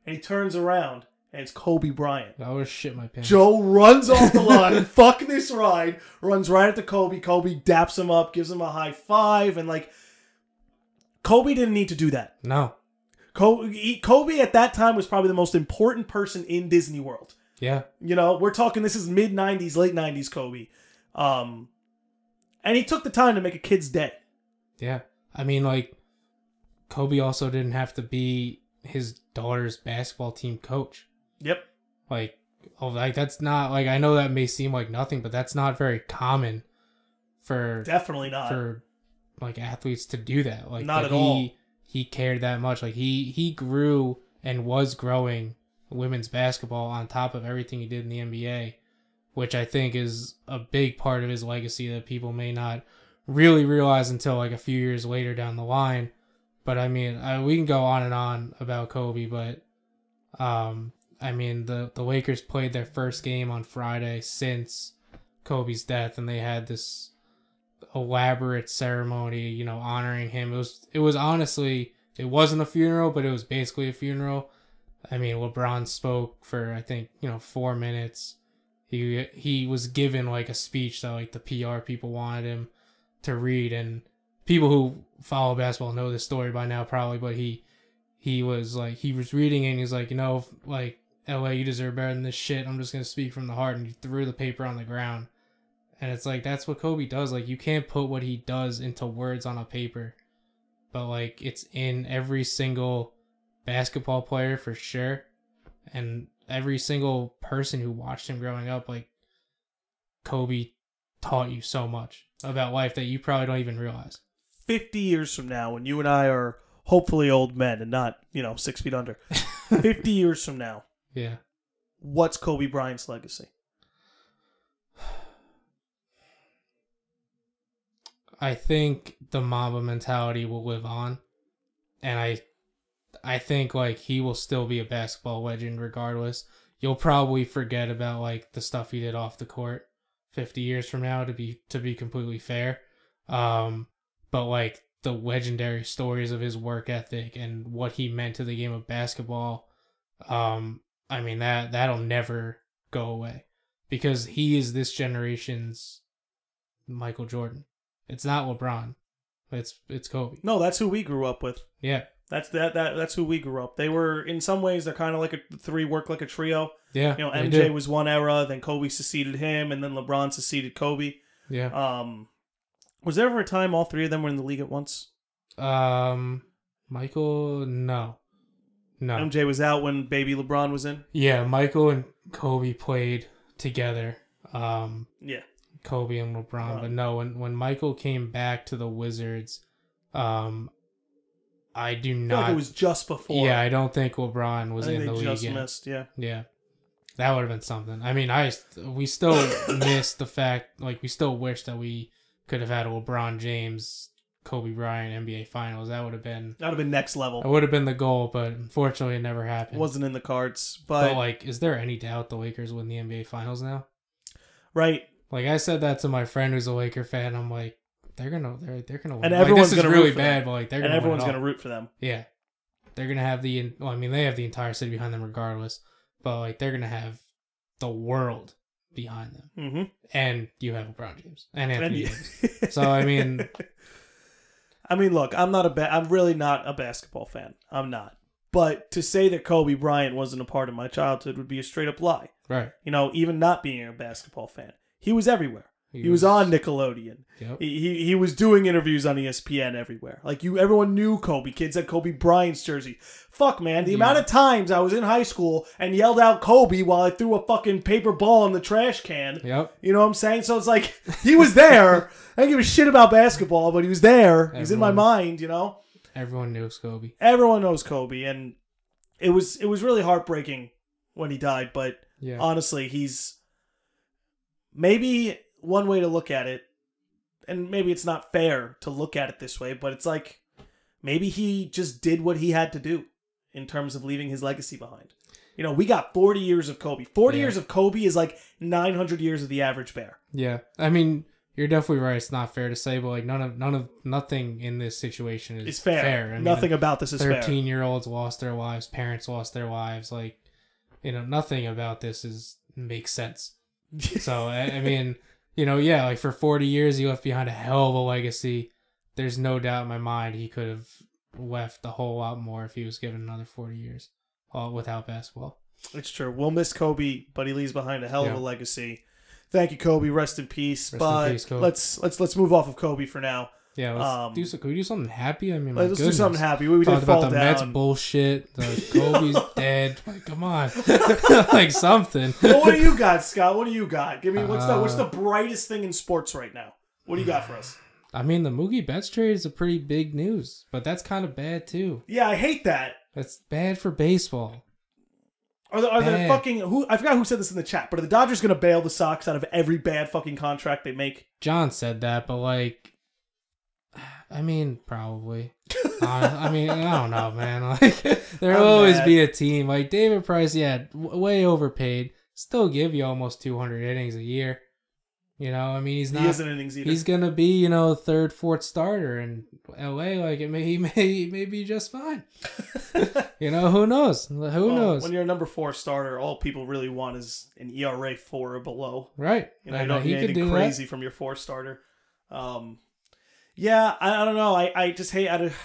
Speaker 1: and he turns around, and it's Kobe Bryant.
Speaker 2: I would shit my pants.
Speaker 1: Joe runs off the line, fuck this ride, runs right into Kobe. Kobe daps him up, gives him a high five, and like Kobe didn't need to do that.
Speaker 2: No.
Speaker 1: Kobe, he- Kobe at that time was probably the most important person in Disney World.
Speaker 2: Yeah.
Speaker 1: You know, we're talking this is mid '90s, late '90s Kobe, um, and he took the time to make a kid's day.
Speaker 2: Yeah. I mean, like, Kobe also didn't have to be his daughter's basketball team coach.
Speaker 1: Yep.
Speaker 2: Like, oh, like that's not like I know that may seem like nothing, but that's not very common for
Speaker 1: Definitely not.
Speaker 2: for like athletes to do that. Like,
Speaker 1: Not
Speaker 2: that
Speaker 1: at
Speaker 2: he,
Speaker 1: all.
Speaker 2: He cared that much. Like he he grew and was growing women's basketball on top of everything he did in the NBA, which I think is a big part of his legacy that people may not really realize until like a few years later down the line. But I mean, I, we can go on and on about Kobe, but um, I mean the the Lakers played their first game on Friday since Kobe's death, and they had this elaborate ceremony, you know, honoring him. It was it was honestly it wasn't a funeral, but it was basically a funeral. I mean, LeBron spoke for I think you know four minutes. He he was given like a speech that like the PR people wanted him to read, and people who follow basketball know this story by now probably. But he he was like he was reading and he's like you know like LA, you deserve better than this shit. I'm just gonna speak from the heart, and you threw the paper on the ground. And it's like that's what Kobe does. Like you can't put what he does into words on a paper, but like it's in every single basketball player for sure, and every single person who watched him growing up. Like Kobe taught you so much about life that you probably don't even realize.
Speaker 1: 50 years from now, when you and I are hopefully old men and not, you know, six feet under, 50 years from now,
Speaker 2: Yeah.
Speaker 1: what's Kobe Bryant's legacy?
Speaker 2: I think the Mamba mentality will live on, and I, I think like he will still be a basketball legend regardless. You'll probably forget about like the stuff he did off the court fifty years from now. To be to be completely fair, um, but like the legendary stories of his work ethic and what he meant to the game of basketball, um, I mean that that'll never go away because he is this generation's Michael Jordan. It's not LeBron. It's it's Kobe.
Speaker 1: No, that's who we grew up with.
Speaker 2: Yeah.
Speaker 1: That's that that that's who we grew up. They were in some ways they're kind of like a three work like a trio.
Speaker 2: Yeah.
Speaker 1: You know, MJ was one era, then Kobe succeeded him, and then LeBron succeeded Kobe.
Speaker 2: Yeah.
Speaker 1: Um, was there ever a time all three of them were in the league at once?
Speaker 2: Um Michael no. No.
Speaker 1: MJ was out when baby LeBron was in.
Speaker 2: Yeah, Michael and Kobe played together. Um
Speaker 1: Yeah,
Speaker 2: Kobe and LeBron,
Speaker 1: Right.
Speaker 2: but no, when when Michael came back to the Wizards, um I do
Speaker 1: I
Speaker 2: not
Speaker 1: like it was just before.
Speaker 2: Yeah, I don't think LeBron was
Speaker 1: I think
Speaker 2: in the
Speaker 1: they
Speaker 2: league
Speaker 1: just
Speaker 2: yet.
Speaker 1: missed. Yeah,
Speaker 2: Yeah. That would have been something. I mean, I we still miss the fact like we still wish that we could have had a LeBron James Kobe Bryant NBA Finals. That would have been
Speaker 1: that would have been next
Speaker 2: that
Speaker 1: level.
Speaker 2: would have been the goal, but unfortunately it never happened.
Speaker 1: It Wasn't in the cards,
Speaker 2: but
Speaker 1: but
Speaker 2: like is there any doubt the Lakers win the NBA Finals now?
Speaker 1: right.
Speaker 2: Like I said that to my friend who's a Laker fan. I'm like they're going to they're they're to win.
Speaker 1: And
Speaker 2: Like,
Speaker 1: everyone's
Speaker 2: this
Speaker 1: gonna
Speaker 2: really bad, but like they're
Speaker 1: And
Speaker 2: going to
Speaker 1: everyone's gonna root for them.
Speaker 2: Yeah. They're going to have the well, I mean they have the entire city behind them regardless, but like they're going to have the world behind them.
Speaker 1: Mm-hmm.
Speaker 2: and you have LeBron James and
Speaker 1: And
Speaker 2: Anthony
Speaker 1: you-
Speaker 2: Davis. So I mean,
Speaker 1: I mean, look, I'm not a ba- I'm really not a basketball fan. I'm not. But to say that Kobe Bryant wasn't a part of my childhood would be a straight up lie.
Speaker 2: right?
Speaker 1: You know, even not being a basketball fan, he was everywhere. He, was, on Nickelodeon.
Speaker 2: Yep.
Speaker 1: He, he he was doing interviews on ESPN everywhere. Like you, everyone knew Kobe. Kids had Kobe Bryant's jersey. Fuck, man. The
Speaker 2: Yeah.
Speaker 1: amount of times I was in high school and yelled out Kobe while I threw a fucking paper ball in the trash can.
Speaker 2: Yep.
Speaker 1: You know what I'm saying? So it's like he was there. I don't give a shit about basketball, but he was there. He's in my mind. You know.
Speaker 2: Everyone knew Kobe.
Speaker 1: Everyone knows Kobe, and it was it was really heartbreaking when he died. But
Speaker 2: Yeah.
Speaker 1: honestly, he's maybe one way to look at it, and maybe it's not fair to look at it this way, but it's like maybe he just did what he had to do in terms of leaving his legacy behind. You know, we got 40 years of Kobe. 40
Speaker 2: Yeah.
Speaker 1: years of Kobe is like 900 years of the average bear.
Speaker 2: yeah. I mean, you're definitely right. It's not fair to say, but like none of none of nothing in this situation is
Speaker 1: It's fair.
Speaker 2: I mean,
Speaker 1: Nothing about this is fair.
Speaker 2: Thirteen year olds lost their wives, Parents lost their wives. Like, you know, nothing about this is makes sense. So I, I mean, you know, yeah, like for 40 years he left behind a hell of a legacy. There's no doubt in my mind he could have left a whole lot more if he was given another 40 years uh, without basketball.
Speaker 1: It's true. We'll miss Kobe, but he leaves behind a hell of a legacy. Thank you, Kobe. Rest in peace.
Speaker 2: Rest in
Speaker 1: but
Speaker 2: peace, Kobe.
Speaker 1: let's let's let's move off of Kobe for now.
Speaker 2: Yeah, let's
Speaker 1: Um,
Speaker 2: do so. Can we do something happy? I mean,
Speaker 1: Let's do something happy. We, we
Speaker 2: Talked about the
Speaker 1: down.
Speaker 2: Mets bullshit. The Kobe's dead. Like, come on, like something.
Speaker 1: well, what do you got, Scott? What do you got? Give me what's the what's the
Speaker 2: Uh,
Speaker 1: brightest thing in sports right now? What do you got for us?
Speaker 2: I mean, the Mookie Betts trade is a pretty big news, but that's kind of bad too.
Speaker 1: Yeah, I hate that.
Speaker 2: That's bad for baseball.
Speaker 1: Are the, are the fucking who? I forgot who said this in the chat, but are the Dodgers going to bail the Sox out of every bad fucking contract they make?
Speaker 2: John said that, but like, I mean, probably. Uh, I mean, I don't know, man. Like, there'll
Speaker 1: I'm
Speaker 2: always
Speaker 1: mad.
Speaker 2: be a team. Like David Price, yeah, w- way overpaid. Still give you almost 200 innings a year. You know, I mean, he's
Speaker 1: He
Speaker 2: not.
Speaker 1: isn't innings either.
Speaker 2: He's gonna be, you know, third, fourth starter in L.A. Like it may, he may, he may be just fine. you know, who knows? Who
Speaker 1: Well,
Speaker 2: knows?
Speaker 1: When you're a number four starter, all people really want is an ERA four or below.
Speaker 2: right?
Speaker 1: You know,
Speaker 2: I
Speaker 1: you
Speaker 2: know
Speaker 1: don't
Speaker 2: he
Speaker 1: need
Speaker 2: could
Speaker 1: anything
Speaker 2: do
Speaker 1: crazy from your four starter. Um, yeah, I, I don't know. I, I just hate. I,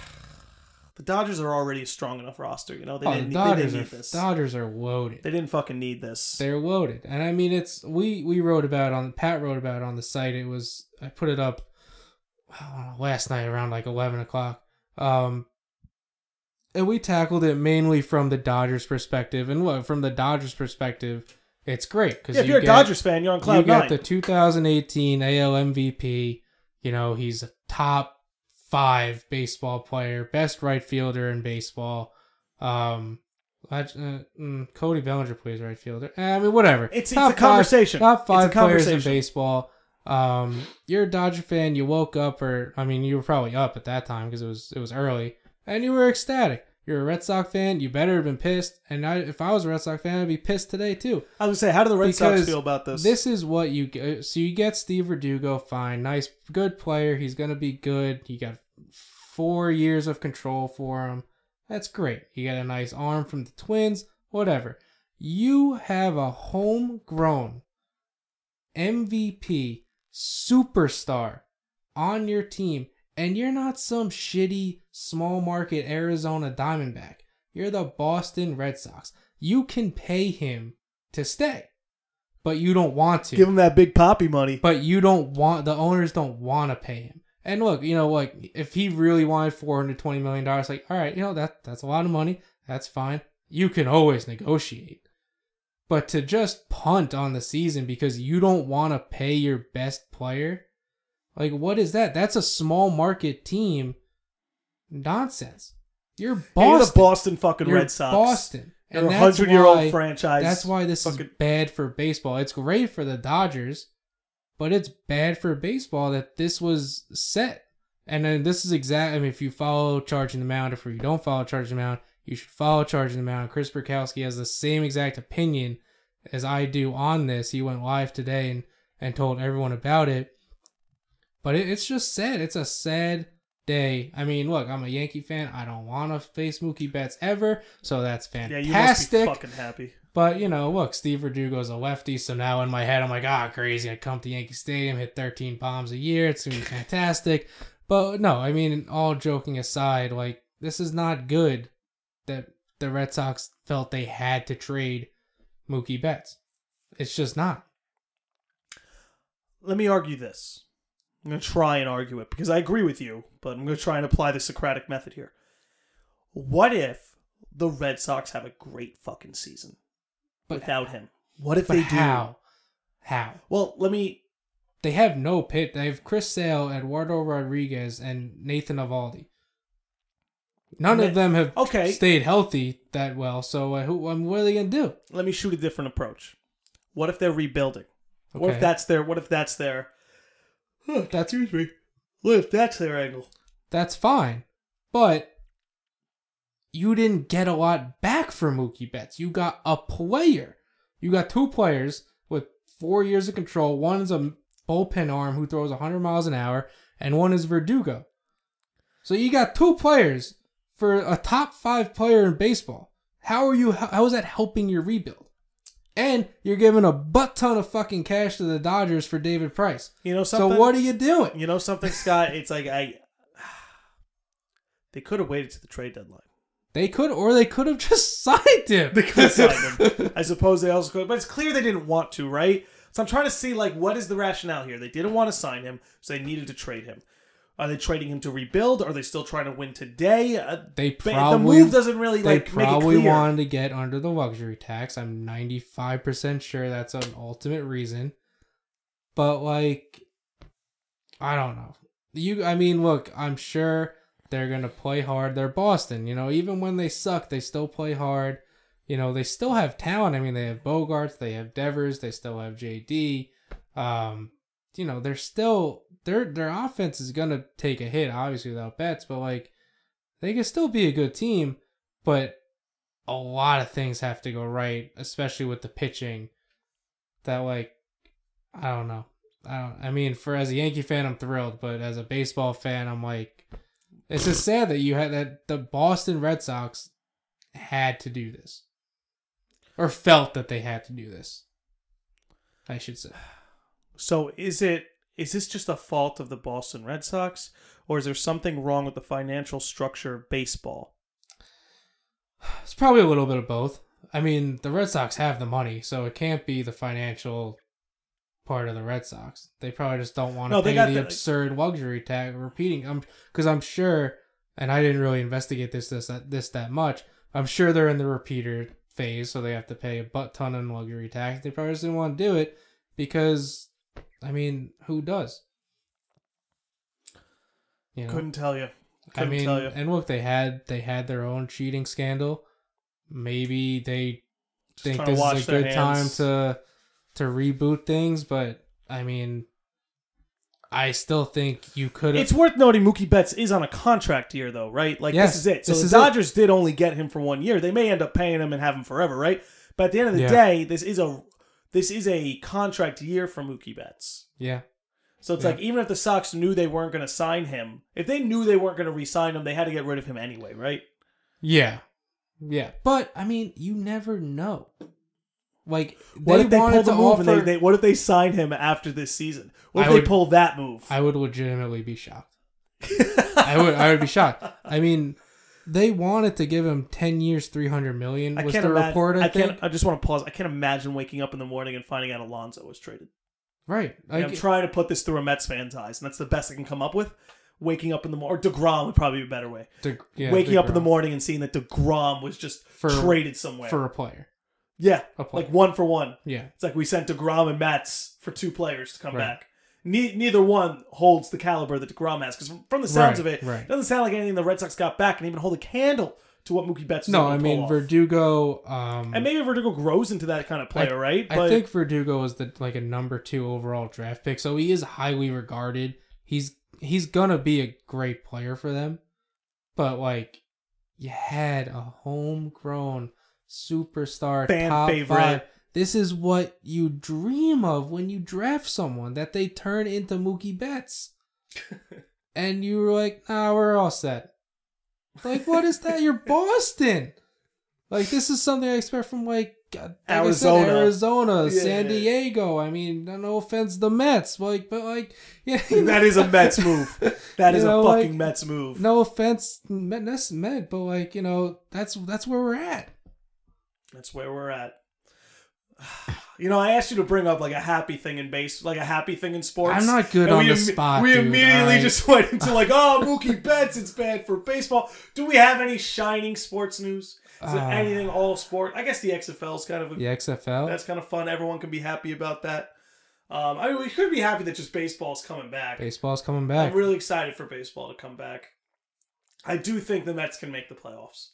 Speaker 1: The Dodgers are already a strong enough roster. You know they
Speaker 2: Oh,
Speaker 1: didn't, they
Speaker 2: Dodgers
Speaker 1: didn't
Speaker 2: are
Speaker 1: need this.
Speaker 2: Dodgers are loaded.
Speaker 1: They didn't fucking need this.
Speaker 2: They're loaded, and I mean it's we we wrote about it on Pat wrote about it on the site. It was I put it up know, last night around like eleven o'clock. Um, and we tackled it mainly from the Dodgers perspective, and what from the Dodgers perspective, it's great because
Speaker 1: yeah, if you're a Dodgers fan, you're on cloud
Speaker 2: you
Speaker 1: cloud
Speaker 2: got the 2018 AL MVP. You know, he's a top five baseball player, best right fielder in baseball. Um, uh, mm, Cody Bellinger plays right fielder. Eh, I mean, whatever.
Speaker 1: It's- it's
Speaker 2: Top
Speaker 1: a conversation.
Speaker 2: Five, top
Speaker 1: It's a
Speaker 2: five players in baseball. Um, you're a Dodger fan. You woke up, or I mean, you were probably up at that time because it was it was early, and you were ecstatic. You're a Red Sox fan. You better have been pissed. And I, if I was a Red Sox fan, I'd be pissed today too.
Speaker 1: I was gonna say, how do the Red Sox feel about this?
Speaker 2: This is what you get. Uh, so you get Steve Verdugo, fine, nice, good player. He's gonna be good. You got four years of control for him. That's great. You got a nice arm from the Twins. Whatever. You have a homegrown MVP superstar on your team, and you're not some shitty small market Arizona Diamondback. You're the Boston Red Sox. You can pay him to stay, but you don't want to.
Speaker 1: Give him that Big Papi money.
Speaker 2: But you don't want the owners don't want to pay him. And look, you know, like if he really wanted four hundred twenty million dollars, like all right, you know that that's a lot of money. That's fine. You can always negotiate. But to just punt on the season because you don't want to pay your best player, like what is that? That's a small market team. Nonsense. You're Boston.
Speaker 1: You're the Boston fucking
Speaker 2: You're
Speaker 1: Red Sox.
Speaker 2: Boston.
Speaker 1: You're
Speaker 2: And
Speaker 1: a hundred year old franchise.
Speaker 2: that's why this
Speaker 1: Fucking-
Speaker 2: is bad for baseball. It's great for the Dodgers, but it's bad for baseball that this was set. And then this is exact. I mean, if you follow Charging the Mound, if you don't follow Charging the Mound, you should follow Charging the Mound. Chris Burkowski has the same exact opinion as I do on this. He went live today and, and told everyone about it. But it, it's just sad. It's a sad day. I mean, look, I'm a Yankee fan. I don't want to face Mookie Betts ever, so that's fantastic.
Speaker 1: yeah, you must be fucking happy.
Speaker 2: But you know, look, Steve Verdugo's a lefty, so now in my head I'm like, ah, crazy. I come to Yankee Stadium, hit 13 bombs a year. It's gonna be fantastic. But no, I mean, all joking aside, like this is not good that the Red Sox felt they had to trade Mookie Betts. It's just not.
Speaker 1: Let me argue this. I'm going to try and argue it because I agree with you, but I'm going to try and apply the Socratic method here. What if the Red Sox have a great fucking season
Speaker 2: But
Speaker 1: without him? What if they do?
Speaker 2: how? How?
Speaker 1: Well, let me.
Speaker 2: They have no pit. They have Chris Sale, Eduardo Rodriguez, and Nathan Eovaldi. None of them have
Speaker 1: Okay.
Speaker 2: stayed healthy that well. So uh, who, um, what are they gonna do?
Speaker 1: Let me shoot a different approach. What if they're rebuilding? What
Speaker 2: Okay.
Speaker 1: if that's their? What if that's their?
Speaker 2: That's-
Speaker 1: excuse me. That's their angle?
Speaker 2: That's fine, but you didn't get a lot back for Mookie Betts. You got a player. You got two players with four years of control. One is a bullpen arm who throws 100 miles an hour, and one is Verdugo. So you got two players for a top five player in baseball. How are you? How is that helping your rebuild? And you're giving a butt ton of fucking cash to the Dodgers for David Price.
Speaker 1: You know
Speaker 2: So what are you doing?
Speaker 1: You know something, Scott? It's like I. They could have waited to the trade deadline.
Speaker 2: They could, or they could have just signed him.
Speaker 1: They could have signed him. I suppose they also could, but it's clear they didn't want to, right? So I'm trying to see like what is the rationale here? They didn't want to sign him, so they needed to trade him. Are they trading him to rebuild? Are they still trying to win today? Uh,
Speaker 2: They probably
Speaker 1: the move doesn't really
Speaker 2: they
Speaker 1: like make it
Speaker 2: probably wanted to get under the luxury tax. I'm 95% sure that's an ultimate reason. But like I don't know. You I mean, look, I'm sure they're going to play hard. They're Boston, you know, even when they suck, they still play hard. You know, they still have talent. I mean, they have Bogaerts, they have Devers, they still have JD. Um, you know, they're still their their offense is gonna take a hit, obviously without Betts, but like they can still be a good team, but a lot of things have to go right, especially with the pitching. That like I don't know. I don't I mean for as a Yankee fan I'm thrilled, but as a baseball fan I'm like it's just sad that you had that the Boston Red Sox had to do this. Or felt that they had to do this. I should say.
Speaker 1: So is it is this just a fault of the Boston Red Sox, or is there something wrong with the financial structure of baseball?
Speaker 2: It's probably a little bit of both. I mean, the Red Sox have the money, so it can't be the financial part of the Red Sox. They probably just don't want to
Speaker 1: No,
Speaker 2: pay the
Speaker 1: the-
Speaker 2: absurd luxury tax. Repeating, I'm because I'm sure, and I didn't really investigate this this that this that much. I'm sure they're in the repeater phase, so they have to pay a butt ton in luxury tax. They probably just didn't want to do it because, I mean, who does? You know,
Speaker 1: Couldn't tell you.
Speaker 2: I
Speaker 1: Couldn't
Speaker 2: mean,
Speaker 1: tell you.
Speaker 2: and look, they had they had their own cheating scandal. Maybe they think this is a good time to to reboot things, but I mean, I still think you could.
Speaker 1: It's worth noting Mookie Betts is on a contract year, though, right? Like
Speaker 2: Yes,
Speaker 1: this is it. So the
Speaker 2: is it.
Speaker 1: Dodgers did only get him for one year. They may end up paying him and have him forever, right? But at the end of the
Speaker 2: Yeah.
Speaker 1: day, this is a this is a contract year for Mookie Betts.
Speaker 2: Yeah,
Speaker 1: So it's
Speaker 2: Yeah.
Speaker 1: like even if the Sox knew they weren't going to sign him, if they knew they weren't going to re-sign him, they had to get rid of him anyway, right?
Speaker 2: yeah, yeah. But I mean, you never know. Like
Speaker 1: What if they pull the move
Speaker 2: offer.
Speaker 1: and they, they what if they sign him after this season? What if they pull that move?
Speaker 2: I would legitimately be shocked. I would. I would be shocked. I mean, they wanted to give him ten years, three hundred million.
Speaker 1: I
Speaker 2: Was
Speaker 1: can't
Speaker 2: the
Speaker 1: imagine.
Speaker 2: report? I,
Speaker 1: I
Speaker 2: think.
Speaker 1: can't. I just want to pause. I can't imagine waking up in the morning and finding out Alonso was traded.
Speaker 2: Right.
Speaker 1: Like, I'm trying to put this through a Mets fan's eyes, and that's the best I can come up with. Waking up in the morning, or deGrom would probably be a better way.
Speaker 2: De- yeah,
Speaker 1: Waking up in the morning and seeing that deGrom was just
Speaker 2: For-
Speaker 1: traded somewhere.
Speaker 2: for a player.
Speaker 1: yeah,
Speaker 2: a player.
Speaker 1: like one for one.
Speaker 2: Yeah.
Speaker 1: It's like we sent deGrom and Mets for two players to come
Speaker 2: Right.
Speaker 1: back. Ne- neither one holds the caliber that deGrom has, because from, from the sounds
Speaker 2: Right,
Speaker 1: of it,
Speaker 2: right.
Speaker 1: it doesn't sound like anything the Red Sox got back can even hold a candle to what Mookie Betts.
Speaker 2: No, I mean. Verdugo. Um,
Speaker 1: and maybe Verdugo grows into that kind of player, right?
Speaker 2: But, I think Verdugo is the like a number two overall draft pick, so he is highly regarded. He's he's gonna be a great player for them, but like you had a homegrown superstar
Speaker 1: Fan
Speaker 2: top
Speaker 1: favorite.
Speaker 2: five. This is what you dream of when you draft someone that they turn into Mookie Betts, and you were like, "Nah, we're all set." Like, what is that? You're Boston. Like, this is something I expect from like, like I said,
Speaker 1: Arizona.
Speaker 2: Arizona,
Speaker 1: Yeah.
Speaker 2: San Diego. I mean, no offense, the Mets, like, but like, yeah,
Speaker 1: that is a Mets move. That is
Speaker 2: know,
Speaker 1: a fucking
Speaker 2: like-
Speaker 1: Mets move.
Speaker 2: no offense, Met, that's Met, but like, you know, that's that's where we're at.
Speaker 1: That's where we're at. You know, I asked you to bring up like a happy thing in base, like a happy thing in sports.
Speaker 2: I'm not good
Speaker 1: And
Speaker 2: on the
Speaker 1: imme-
Speaker 2: spot,
Speaker 1: We
Speaker 2: dude,
Speaker 1: immediately just went into like, oh, Mookie Betts, it's bad for baseball. Do we have any shining sports news? Is there
Speaker 2: Ah.
Speaker 1: anything all sport? I guess the XFL is kind of a,
Speaker 2: The XFL.
Speaker 1: that's kind of fun. Everyone can be happy about that. Um, I mean, we could be happy that just baseball's coming back.
Speaker 2: Baseball's coming back.
Speaker 1: I'm really excited for baseball to come back. I do think the Mets can make the playoffs.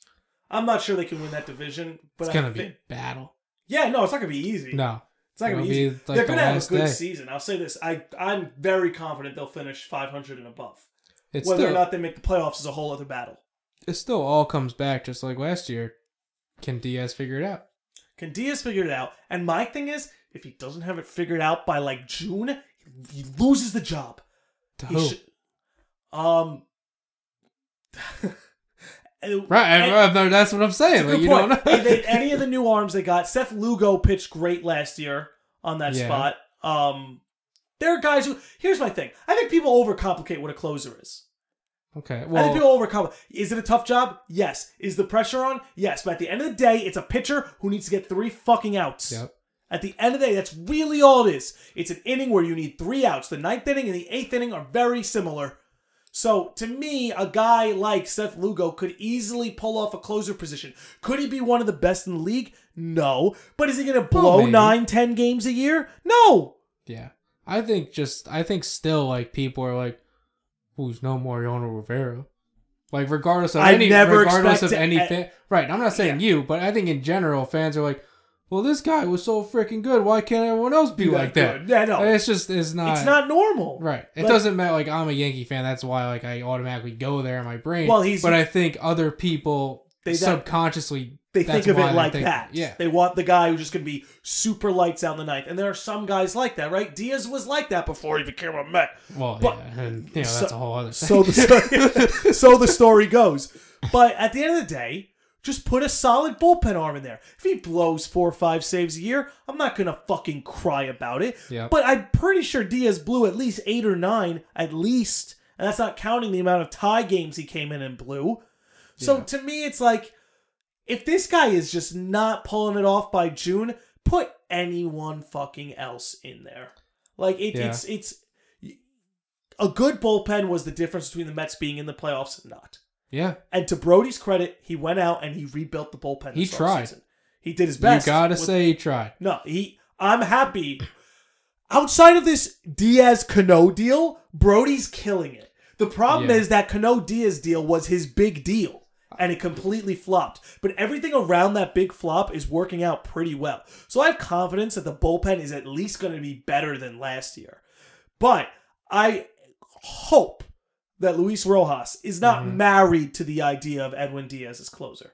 Speaker 1: I'm not sure they can win that division, but
Speaker 2: it's
Speaker 1: I
Speaker 2: gonna be
Speaker 1: think,
Speaker 2: a battle.
Speaker 1: Yeah, no, it's not gonna be easy.
Speaker 2: No,
Speaker 1: It's not gonna be easy.
Speaker 2: like
Speaker 1: They're gonna have a good
Speaker 2: day.
Speaker 1: season. I'll say this: I I'm very confident they'll finish 500 and above.
Speaker 2: it's
Speaker 1: Whether
Speaker 2: still
Speaker 1: or not they make the playoffs is a whole other battle.
Speaker 2: it still all comes back just like last year. Can Diaz figure it out?
Speaker 1: Can Diaz figure it out? And my thing is, if he doesn't have it figured out by like June, he loses the job.
Speaker 2: To
Speaker 1: He
Speaker 2: who?
Speaker 1: should- um. And-
Speaker 2: Right,
Speaker 1: and-
Speaker 2: I- that's what I'm saying. Like you
Speaker 1: point.
Speaker 2: don't know.
Speaker 1: They- any of the new arms they got, Seth Lugo pitched great last year on that
Speaker 2: Yeah.
Speaker 1: spot. Um, there are guys who. Here's my thing. I think people overcomplicate what a closer is.
Speaker 2: okay,
Speaker 1: I think
Speaker 2: well,
Speaker 1: people overcomplicate. Is it a tough job? Yes. Is the pressure on? Yes. But at the end of the day, it's a pitcher who needs to get three fucking outs.
Speaker 2: yep.
Speaker 1: At the end of the day, that's really all it is. It's an inning where you need three outs. The ninth inning and the eighth inning are very similar. So to me, a guy like Seth Lugo could easily pull off a closer position. Could he be one of the best in the league? No. But is he going to blow
Speaker 2: maybe.
Speaker 1: nine, ten games a year? No.
Speaker 2: Yeah. I think just I think still like people are like, who's no Mariano Rivera? Like regardless of
Speaker 1: I
Speaker 2: any
Speaker 1: never
Speaker 2: regardless of any fan right, I'm not saying you, but I think in general fans are like, Well, this guy was so freaking good, why can't everyone else be
Speaker 1: Be
Speaker 2: like that?
Speaker 1: Yeah, no.
Speaker 2: It's just it's not
Speaker 1: it's not normal.
Speaker 2: Right. It
Speaker 1: Like-
Speaker 2: doesn't matter. Like I'm a Yankee fan. That's why like I automatically go there in my brain.
Speaker 1: Well, he's-
Speaker 2: But I think other people
Speaker 1: They-
Speaker 2: subconsciously
Speaker 1: They think of it like
Speaker 2: think-
Speaker 1: that.
Speaker 2: Yeah.
Speaker 1: They want the guy who's just going to be super lights out in the ninth. And there are some guys like that, right? Diaz was like that before he became a Met.
Speaker 2: Well,
Speaker 1: But-
Speaker 2: yeah, and you know
Speaker 1: so-
Speaker 2: that's a whole other thing.
Speaker 1: So the so the story goes. But at the end of the day, Just put a solid bullpen arm in there. If he blows four or five saves a year, I'm not gonna fucking cry about it.
Speaker 2: Yep.
Speaker 1: But I'm pretty sure Diaz blew at least eight or nine, at least, and that's not counting the amount of tie games he came in and blew. So
Speaker 2: Yeah.
Speaker 1: to me, it's like if this guy is just not pulling it off by June, put anyone fucking else in there. Like it,
Speaker 2: Yeah.
Speaker 1: it's it's a good bullpen was the difference between the Mets being in the playoffs and not.
Speaker 2: Yeah.
Speaker 1: And to Brodie's credit, he went out and he rebuilt the bullpen.
Speaker 2: He tried.
Speaker 1: offseason. He did his best.
Speaker 2: you gotta
Speaker 1: with-
Speaker 2: say he tried.
Speaker 1: no. He. I'm happy. Outside of this Diaz Cano deal, Brodie's killing it. The problem
Speaker 2: Yeah.
Speaker 1: is that Cano Diaz deal was his big deal, and it completely flopped. But everything around that big flop is working out pretty well. So I have confidence that the bullpen is at least going to be better than last year. But I hope that Luis Rojas is not
Speaker 2: Mhm.
Speaker 1: married to the idea of Edwin Diaz as closer.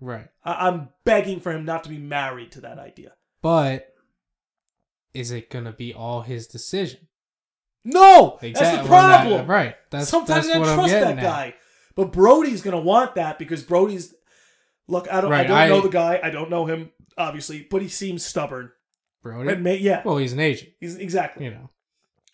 Speaker 2: Right.
Speaker 1: I- I'm begging for him not to be married to that idea.
Speaker 2: But is it gonna be all his decision?
Speaker 1: No, that's the
Speaker 2: Well,
Speaker 1: problem.
Speaker 2: right. That's
Speaker 1: Sometimes
Speaker 2: that's
Speaker 1: I
Speaker 2: what
Speaker 1: don't
Speaker 2: I'm
Speaker 1: trust that
Speaker 2: getting at.
Speaker 1: guy, but Brodie's gonna want that because Brodie's. Look, I don't. I don't
Speaker 2: I-
Speaker 1: know the guy. I don't know him obviously, but he seems stubborn. Brodie. May, yeah,
Speaker 2: well, he's an agent.
Speaker 1: he's exactly.
Speaker 2: You know.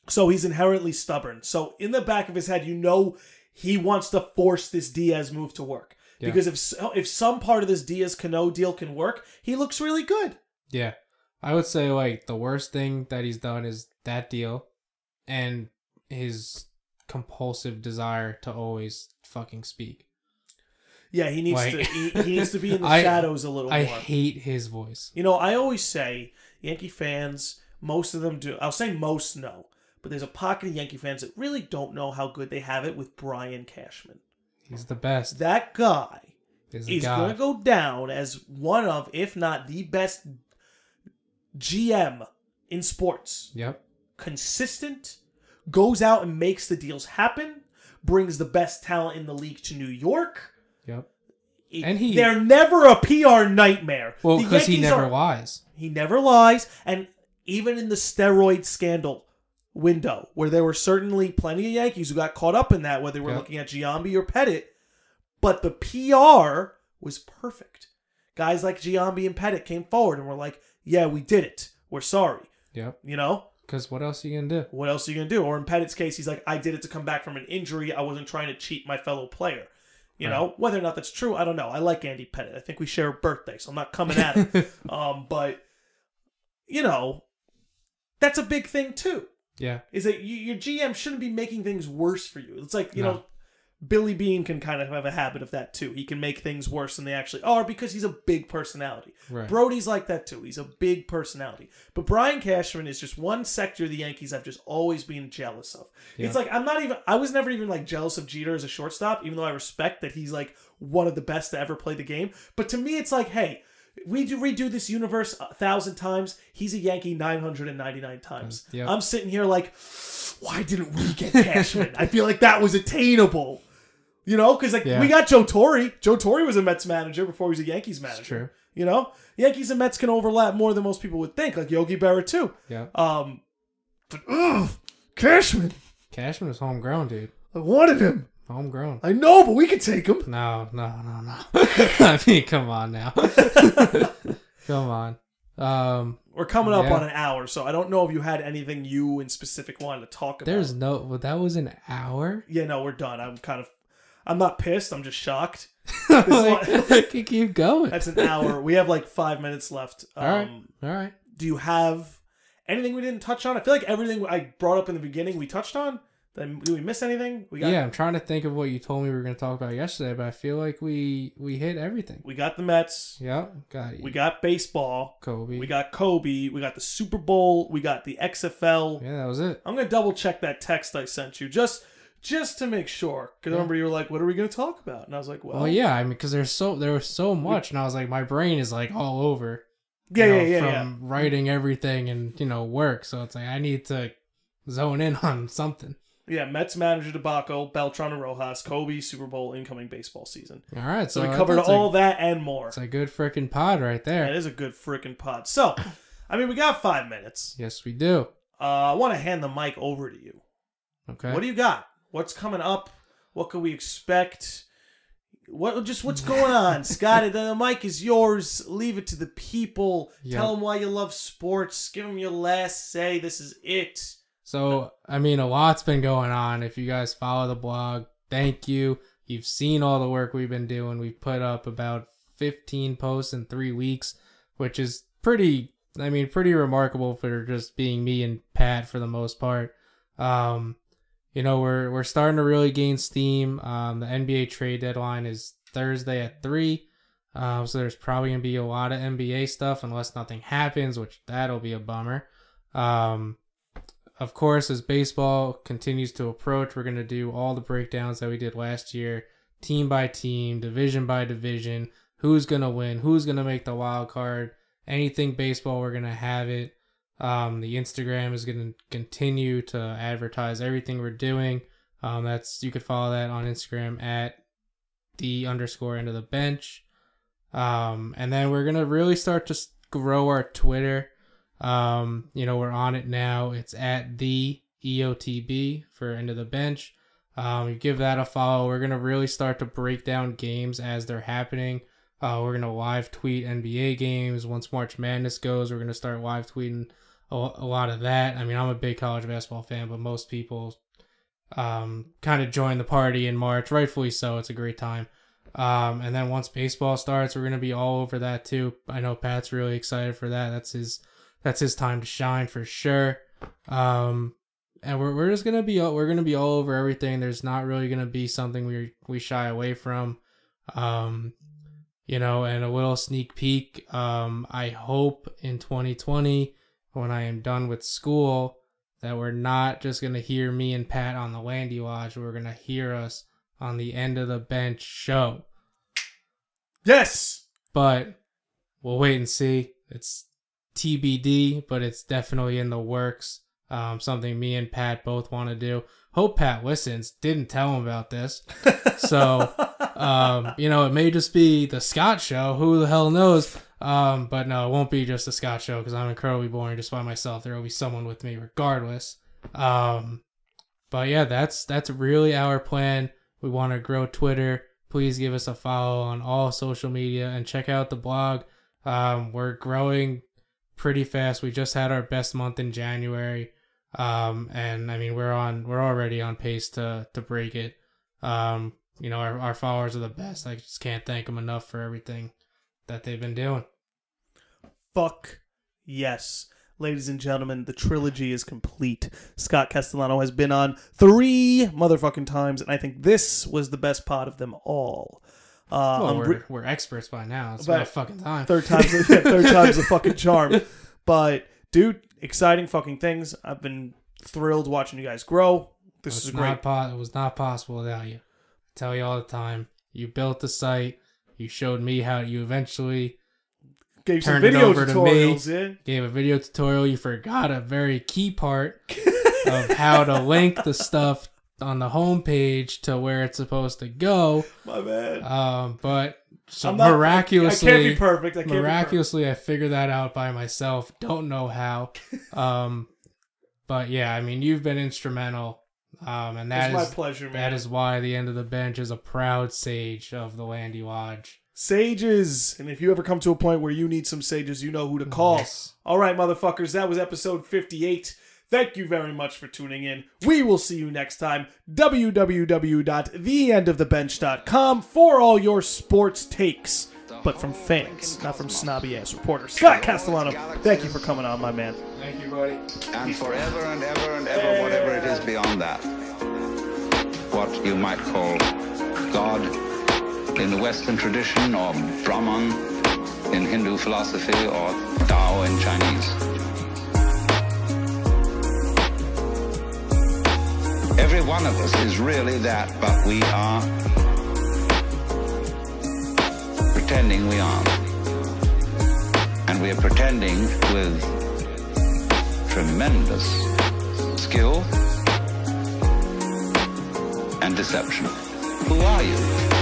Speaker 1: So he's inherently stubborn. So in the back of his head, you know he wants to force this Diaz move to work
Speaker 2: Yeah.
Speaker 1: because if if some part of this Diaz Cano deal can work, he looks really good.
Speaker 2: Yeah. I would say like the worst thing that he's done is that deal and his compulsive desire to always fucking speak.
Speaker 1: Yeah, he needs
Speaker 2: Like-
Speaker 1: to. He, he needs to be in the
Speaker 2: I-
Speaker 1: shadows a little
Speaker 2: I
Speaker 1: more.
Speaker 2: I hate his voice.
Speaker 1: You know, I always say Yankee fans, most of them do. I'll say most no, but there's a pocket of Yankee fans that really don't know how good they have it with Brian Cashman.
Speaker 2: He's the best.
Speaker 1: That guy is going to go down as one of, if not the best GM in sports.
Speaker 2: Yep.
Speaker 1: Consistent, goes out and makes the deals happen, brings the best talent in the league to New York.
Speaker 2: Yep. And he-
Speaker 1: they're never a PR nightmare.
Speaker 2: Well, because he never
Speaker 1: are-
Speaker 2: lies.
Speaker 1: He never lies, and even in the steroid scandal window, where there were certainly plenty of Yankees who got caught up in that, whether we're
Speaker 2: Yeah.
Speaker 1: looking at Giambi or Pettitte, but the PR was perfect. Guys like Giambi and Pettitte came forward and were like, "Yeah, we did it. We're sorry."
Speaker 2: Yeah.
Speaker 1: You know
Speaker 2: Because what else are you gonna do?
Speaker 1: what else are you gonna do? Or in Pettitte's case, he's like, "I did it to come back from an injury. I wasn't trying to cheat my fellow player." You
Speaker 2: Right.
Speaker 1: know, whether or not that's true, I don't know. I like Andy Pettitte. I think we share a birthday, so I'm not coming at him. Um, but you know, that's a big thing too.
Speaker 2: Yeah.
Speaker 1: Is that you, your GM shouldn't be making things worse for you? It's like you
Speaker 2: No.
Speaker 1: know, Billy Beane can kind of have a habit of that too. He can make things worse than they actually are because he's a big personality.
Speaker 2: Right.
Speaker 1: Brodie's like that too. He's a big personality. But Brian Cashman is just one sector of the Yankees I've just always been jealous of. It's like I'm not even I was never even like jealous of Jeter as a shortstop, even though I respect that he's like one of the best to ever play the game. But to me it's like, hey, we do redo this universe a thousand times. He's a Yankee 999 times.
Speaker 2: Yep.
Speaker 1: I'm sitting here like, why didn't we get Cashman? I feel like that was attainable. You know, because like
Speaker 2: Yeah.
Speaker 1: we got Joe Torre. Joe Torre was a Mets manager before he was a Yankees manager.
Speaker 2: true.
Speaker 1: You know, Yankees and Mets can overlap more than most people would think, like Yogi Berra too.
Speaker 2: Yeah.
Speaker 1: Um, but ugh, Cashman,
Speaker 2: Cashman is homegrown, dude.
Speaker 1: I wanted him.
Speaker 2: Homegrown.
Speaker 1: I know, but we could take him.
Speaker 2: No, no, no, no. I mean, come on now. come on. Um,
Speaker 1: We're coming up
Speaker 2: Yeah.
Speaker 1: on an hour, so I don't know if you had anything you in specific wanted to talk about.
Speaker 2: there's no. Well, that was an hour.
Speaker 1: yeah, no, we're done. I'm kind of, I'm not pissed. I'm just shocked. one-
Speaker 2: like, I could keep going.
Speaker 1: That's an hour. We have like five minutes left. Um,
Speaker 2: All right. All right.
Speaker 1: Do you have anything we didn't touch on? I feel like everything I brought up in the beginning we touched on. Then did we miss anything? We got
Speaker 2: Yeah, I'm trying to think of what you told me we were going to talk about yesterday, but I feel like we we hit everything.
Speaker 1: we got the Mets.
Speaker 2: Yep. Got you.
Speaker 1: We got baseball.
Speaker 2: Kobe.
Speaker 1: We got Kobe. We got the Super Bowl. We got the XFL.
Speaker 2: Yeah, that was it.
Speaker 1: I'm gonna double check that text I sent you just just to make sure. Because I remember you were like, "What are we gonna talk about?" And I was like, "Well,
Speaker 2: Well, yeah. I mean, because there's so there was so much, and I was like, my brain is like all over.
Speaker 1: yeah,
Speaker 2: you know,
Speaker 1: yeah, yeah,
Speaker 2: From
Speaker 1: yeah."
Speaker 2: writing everything and you know work, so it's like I need to zone in on something.
Speaker 1: Yeah, Mets manager debacle, Beltran and Rojas, Kobe, Super Bowl, incoming baseball season.
Speaker 2: All right,
Speaker 1: So,
Speaker 2: so
Speaker 1: we covered all
Speaker 2: A,
Speaker 1: that and more.
Speaker 2: it's a good freaking pod right there.
Speaker 1: That is a good freaking pod. So, I mean, we got five minutes.
Speaker 2: Yes, we do.
Speaker 1: Uh, I want to hand the mic over to you.
Speaker 2: Okay.
Speaker 1: What do you got? What's coming up? What can we expect? What just what's going on, Scott? The, the mic is yours. Leave it to the people.
Speaker 2: Yep.
Speaker 1: Tell them why you love sports. Give them your last say. This is it.
Speaker 2: So, I mean, a lot's been going on. If you guys follow the blog, thank you. You've seen all the work we've been doing. We've put up about 15 posts in three weeks, which is pretty, I mean, pretty remarkable for just being me and Pat for the most part. Um, you know, we're, we're starting to really gain steam. Um, the NBA trade deadline is Thursday at 3. Um, so there's probably going to be a lot of NBA stuff unless nothing happens, which that'll be a bummer. Um, of course, as baseball continues to approach, we're going to do all the breakdowns that we did last year, team by team, division by division, who's going to win, who's going to make the wild card, anything baseball, we're going to have it. Um, the Instagram is going to continue to advertise everything we're doing. Um, that's you could follow that on Instagram at the underscore end of the bench. Um, and then we're gonna really start to grow our Twitter. Um, you know, we're on it now. It's at the EOTB for end of the bench. Um, you give that a follow. We're gonna really start to break down games as they're happening. Uh, we're gonna live tweet NBA games once March Madness goes. We're gonna start live tweeting a, a lot of that. I mean, I'm a big college basketball fan, but most people um, kind of join the party in March, rightfully so. It's a great time. Um, and then once baseball starts, we're gonna be all over that too. I know Pat's really excited for that. That's his that's his time to shine for sure. Um, and we're we're just gonna be we're gonna be all over everything. There's not really gonna be something we we shy away from. Um, you know, and a little sneak peek. Um, I hope in 2020 when I am done with school that we're not just gonna hear me and Pat on the Landi Lodge. We're gonna hear us on the end of the bench show.
Speaker 1: Yes.
Speaker 2: But we'll wait and see. It's TBD, but it's definitely in the works. Um, something me and Pat both want to do. Hope Pat listens. Didn't tell him about this. So, um, you know, it may just be the Scott show. Who the hell knows? Um, but no, it won't be just the Scott show because I'm incredibly boring just by myself. There will be someone with me regardless. Um, but yeah, that's that's really our plan. We want to grow Twitter. Please give us a follow on all social media and check out the blog. Um, we're growing pretty fast. We just had our best month in January. Um, and I mean, we're on, we're already on pace to, to break it. Um, you know, our, our followers are the best. I just can't thank them enough for everything that they've been doing.
Speaker 1: Fuck yes. Ladies and gentlemen, the trilogy is complete. Scott Castellano has been on three motherfucking times, and I think this was the best pod of them all. Uh,
Speaker 2: Well, we're,
Speaker 1: re-
Speaker 2: we're experts by now. It's about fucking time.
Speaker 1: third time's yeah, third time's the fucking charm. But dude, exciting fucking things. I've been thrilled watching you guys grow. This
Speaker 2: It's
Speaker 1: is great.
Speaker 2: po- it was not possible without you. I tell you all the time. You built the site. You showed me how you eventually
Speaker 1: Gave some
Speaker 2: turned it over to me.
Speaker 1: tutorials in.
Speaker 2: gave a video tutorial. You forgot a very key part of how to link the stuff on the homepage to where it's supposed to go.
Speaker 1: My bad.
Speaker 2: Um, but so
Speaker 1: not-
Speaker 2: miraculously,
Speaker 1: I can't be perfect. I can't
Speaker 2: miraculously, I figured that out by myself. Don't know how. Um, but yeah, I mean, you've been instrumental. Um, and that
Speaker 1: It's
Speaker 2: is
Speaker 1: my pleasure, man.
Speaker 2: that is why the end of the bench is a proud sage of the Landi Lodge.
Speaker 1: sages. And if you ever come to a point where you need some sages, you know who to call.
Speaker 2: Yes.
Speaker 1: All right, motherfuckers, that was episode 58. Thank you very much for tuning in. We will see you next time. www.theendofthebench.com for all your sports takes, but from fans, not from snobby ass reporters. Scott Castellano, thank you for coming on, my man.
Speaker 2: Thank you, buddy.
Speaker 3: And forever and ever and ever, whatever it is beyond that. What you might call God in the Western tradition, or Brahman in Hindu philosophy, or Tao in Chinese. Every one of us is really that, but we are pretending we aren't. And we are pretending with tremendous skill and deception. Who are you?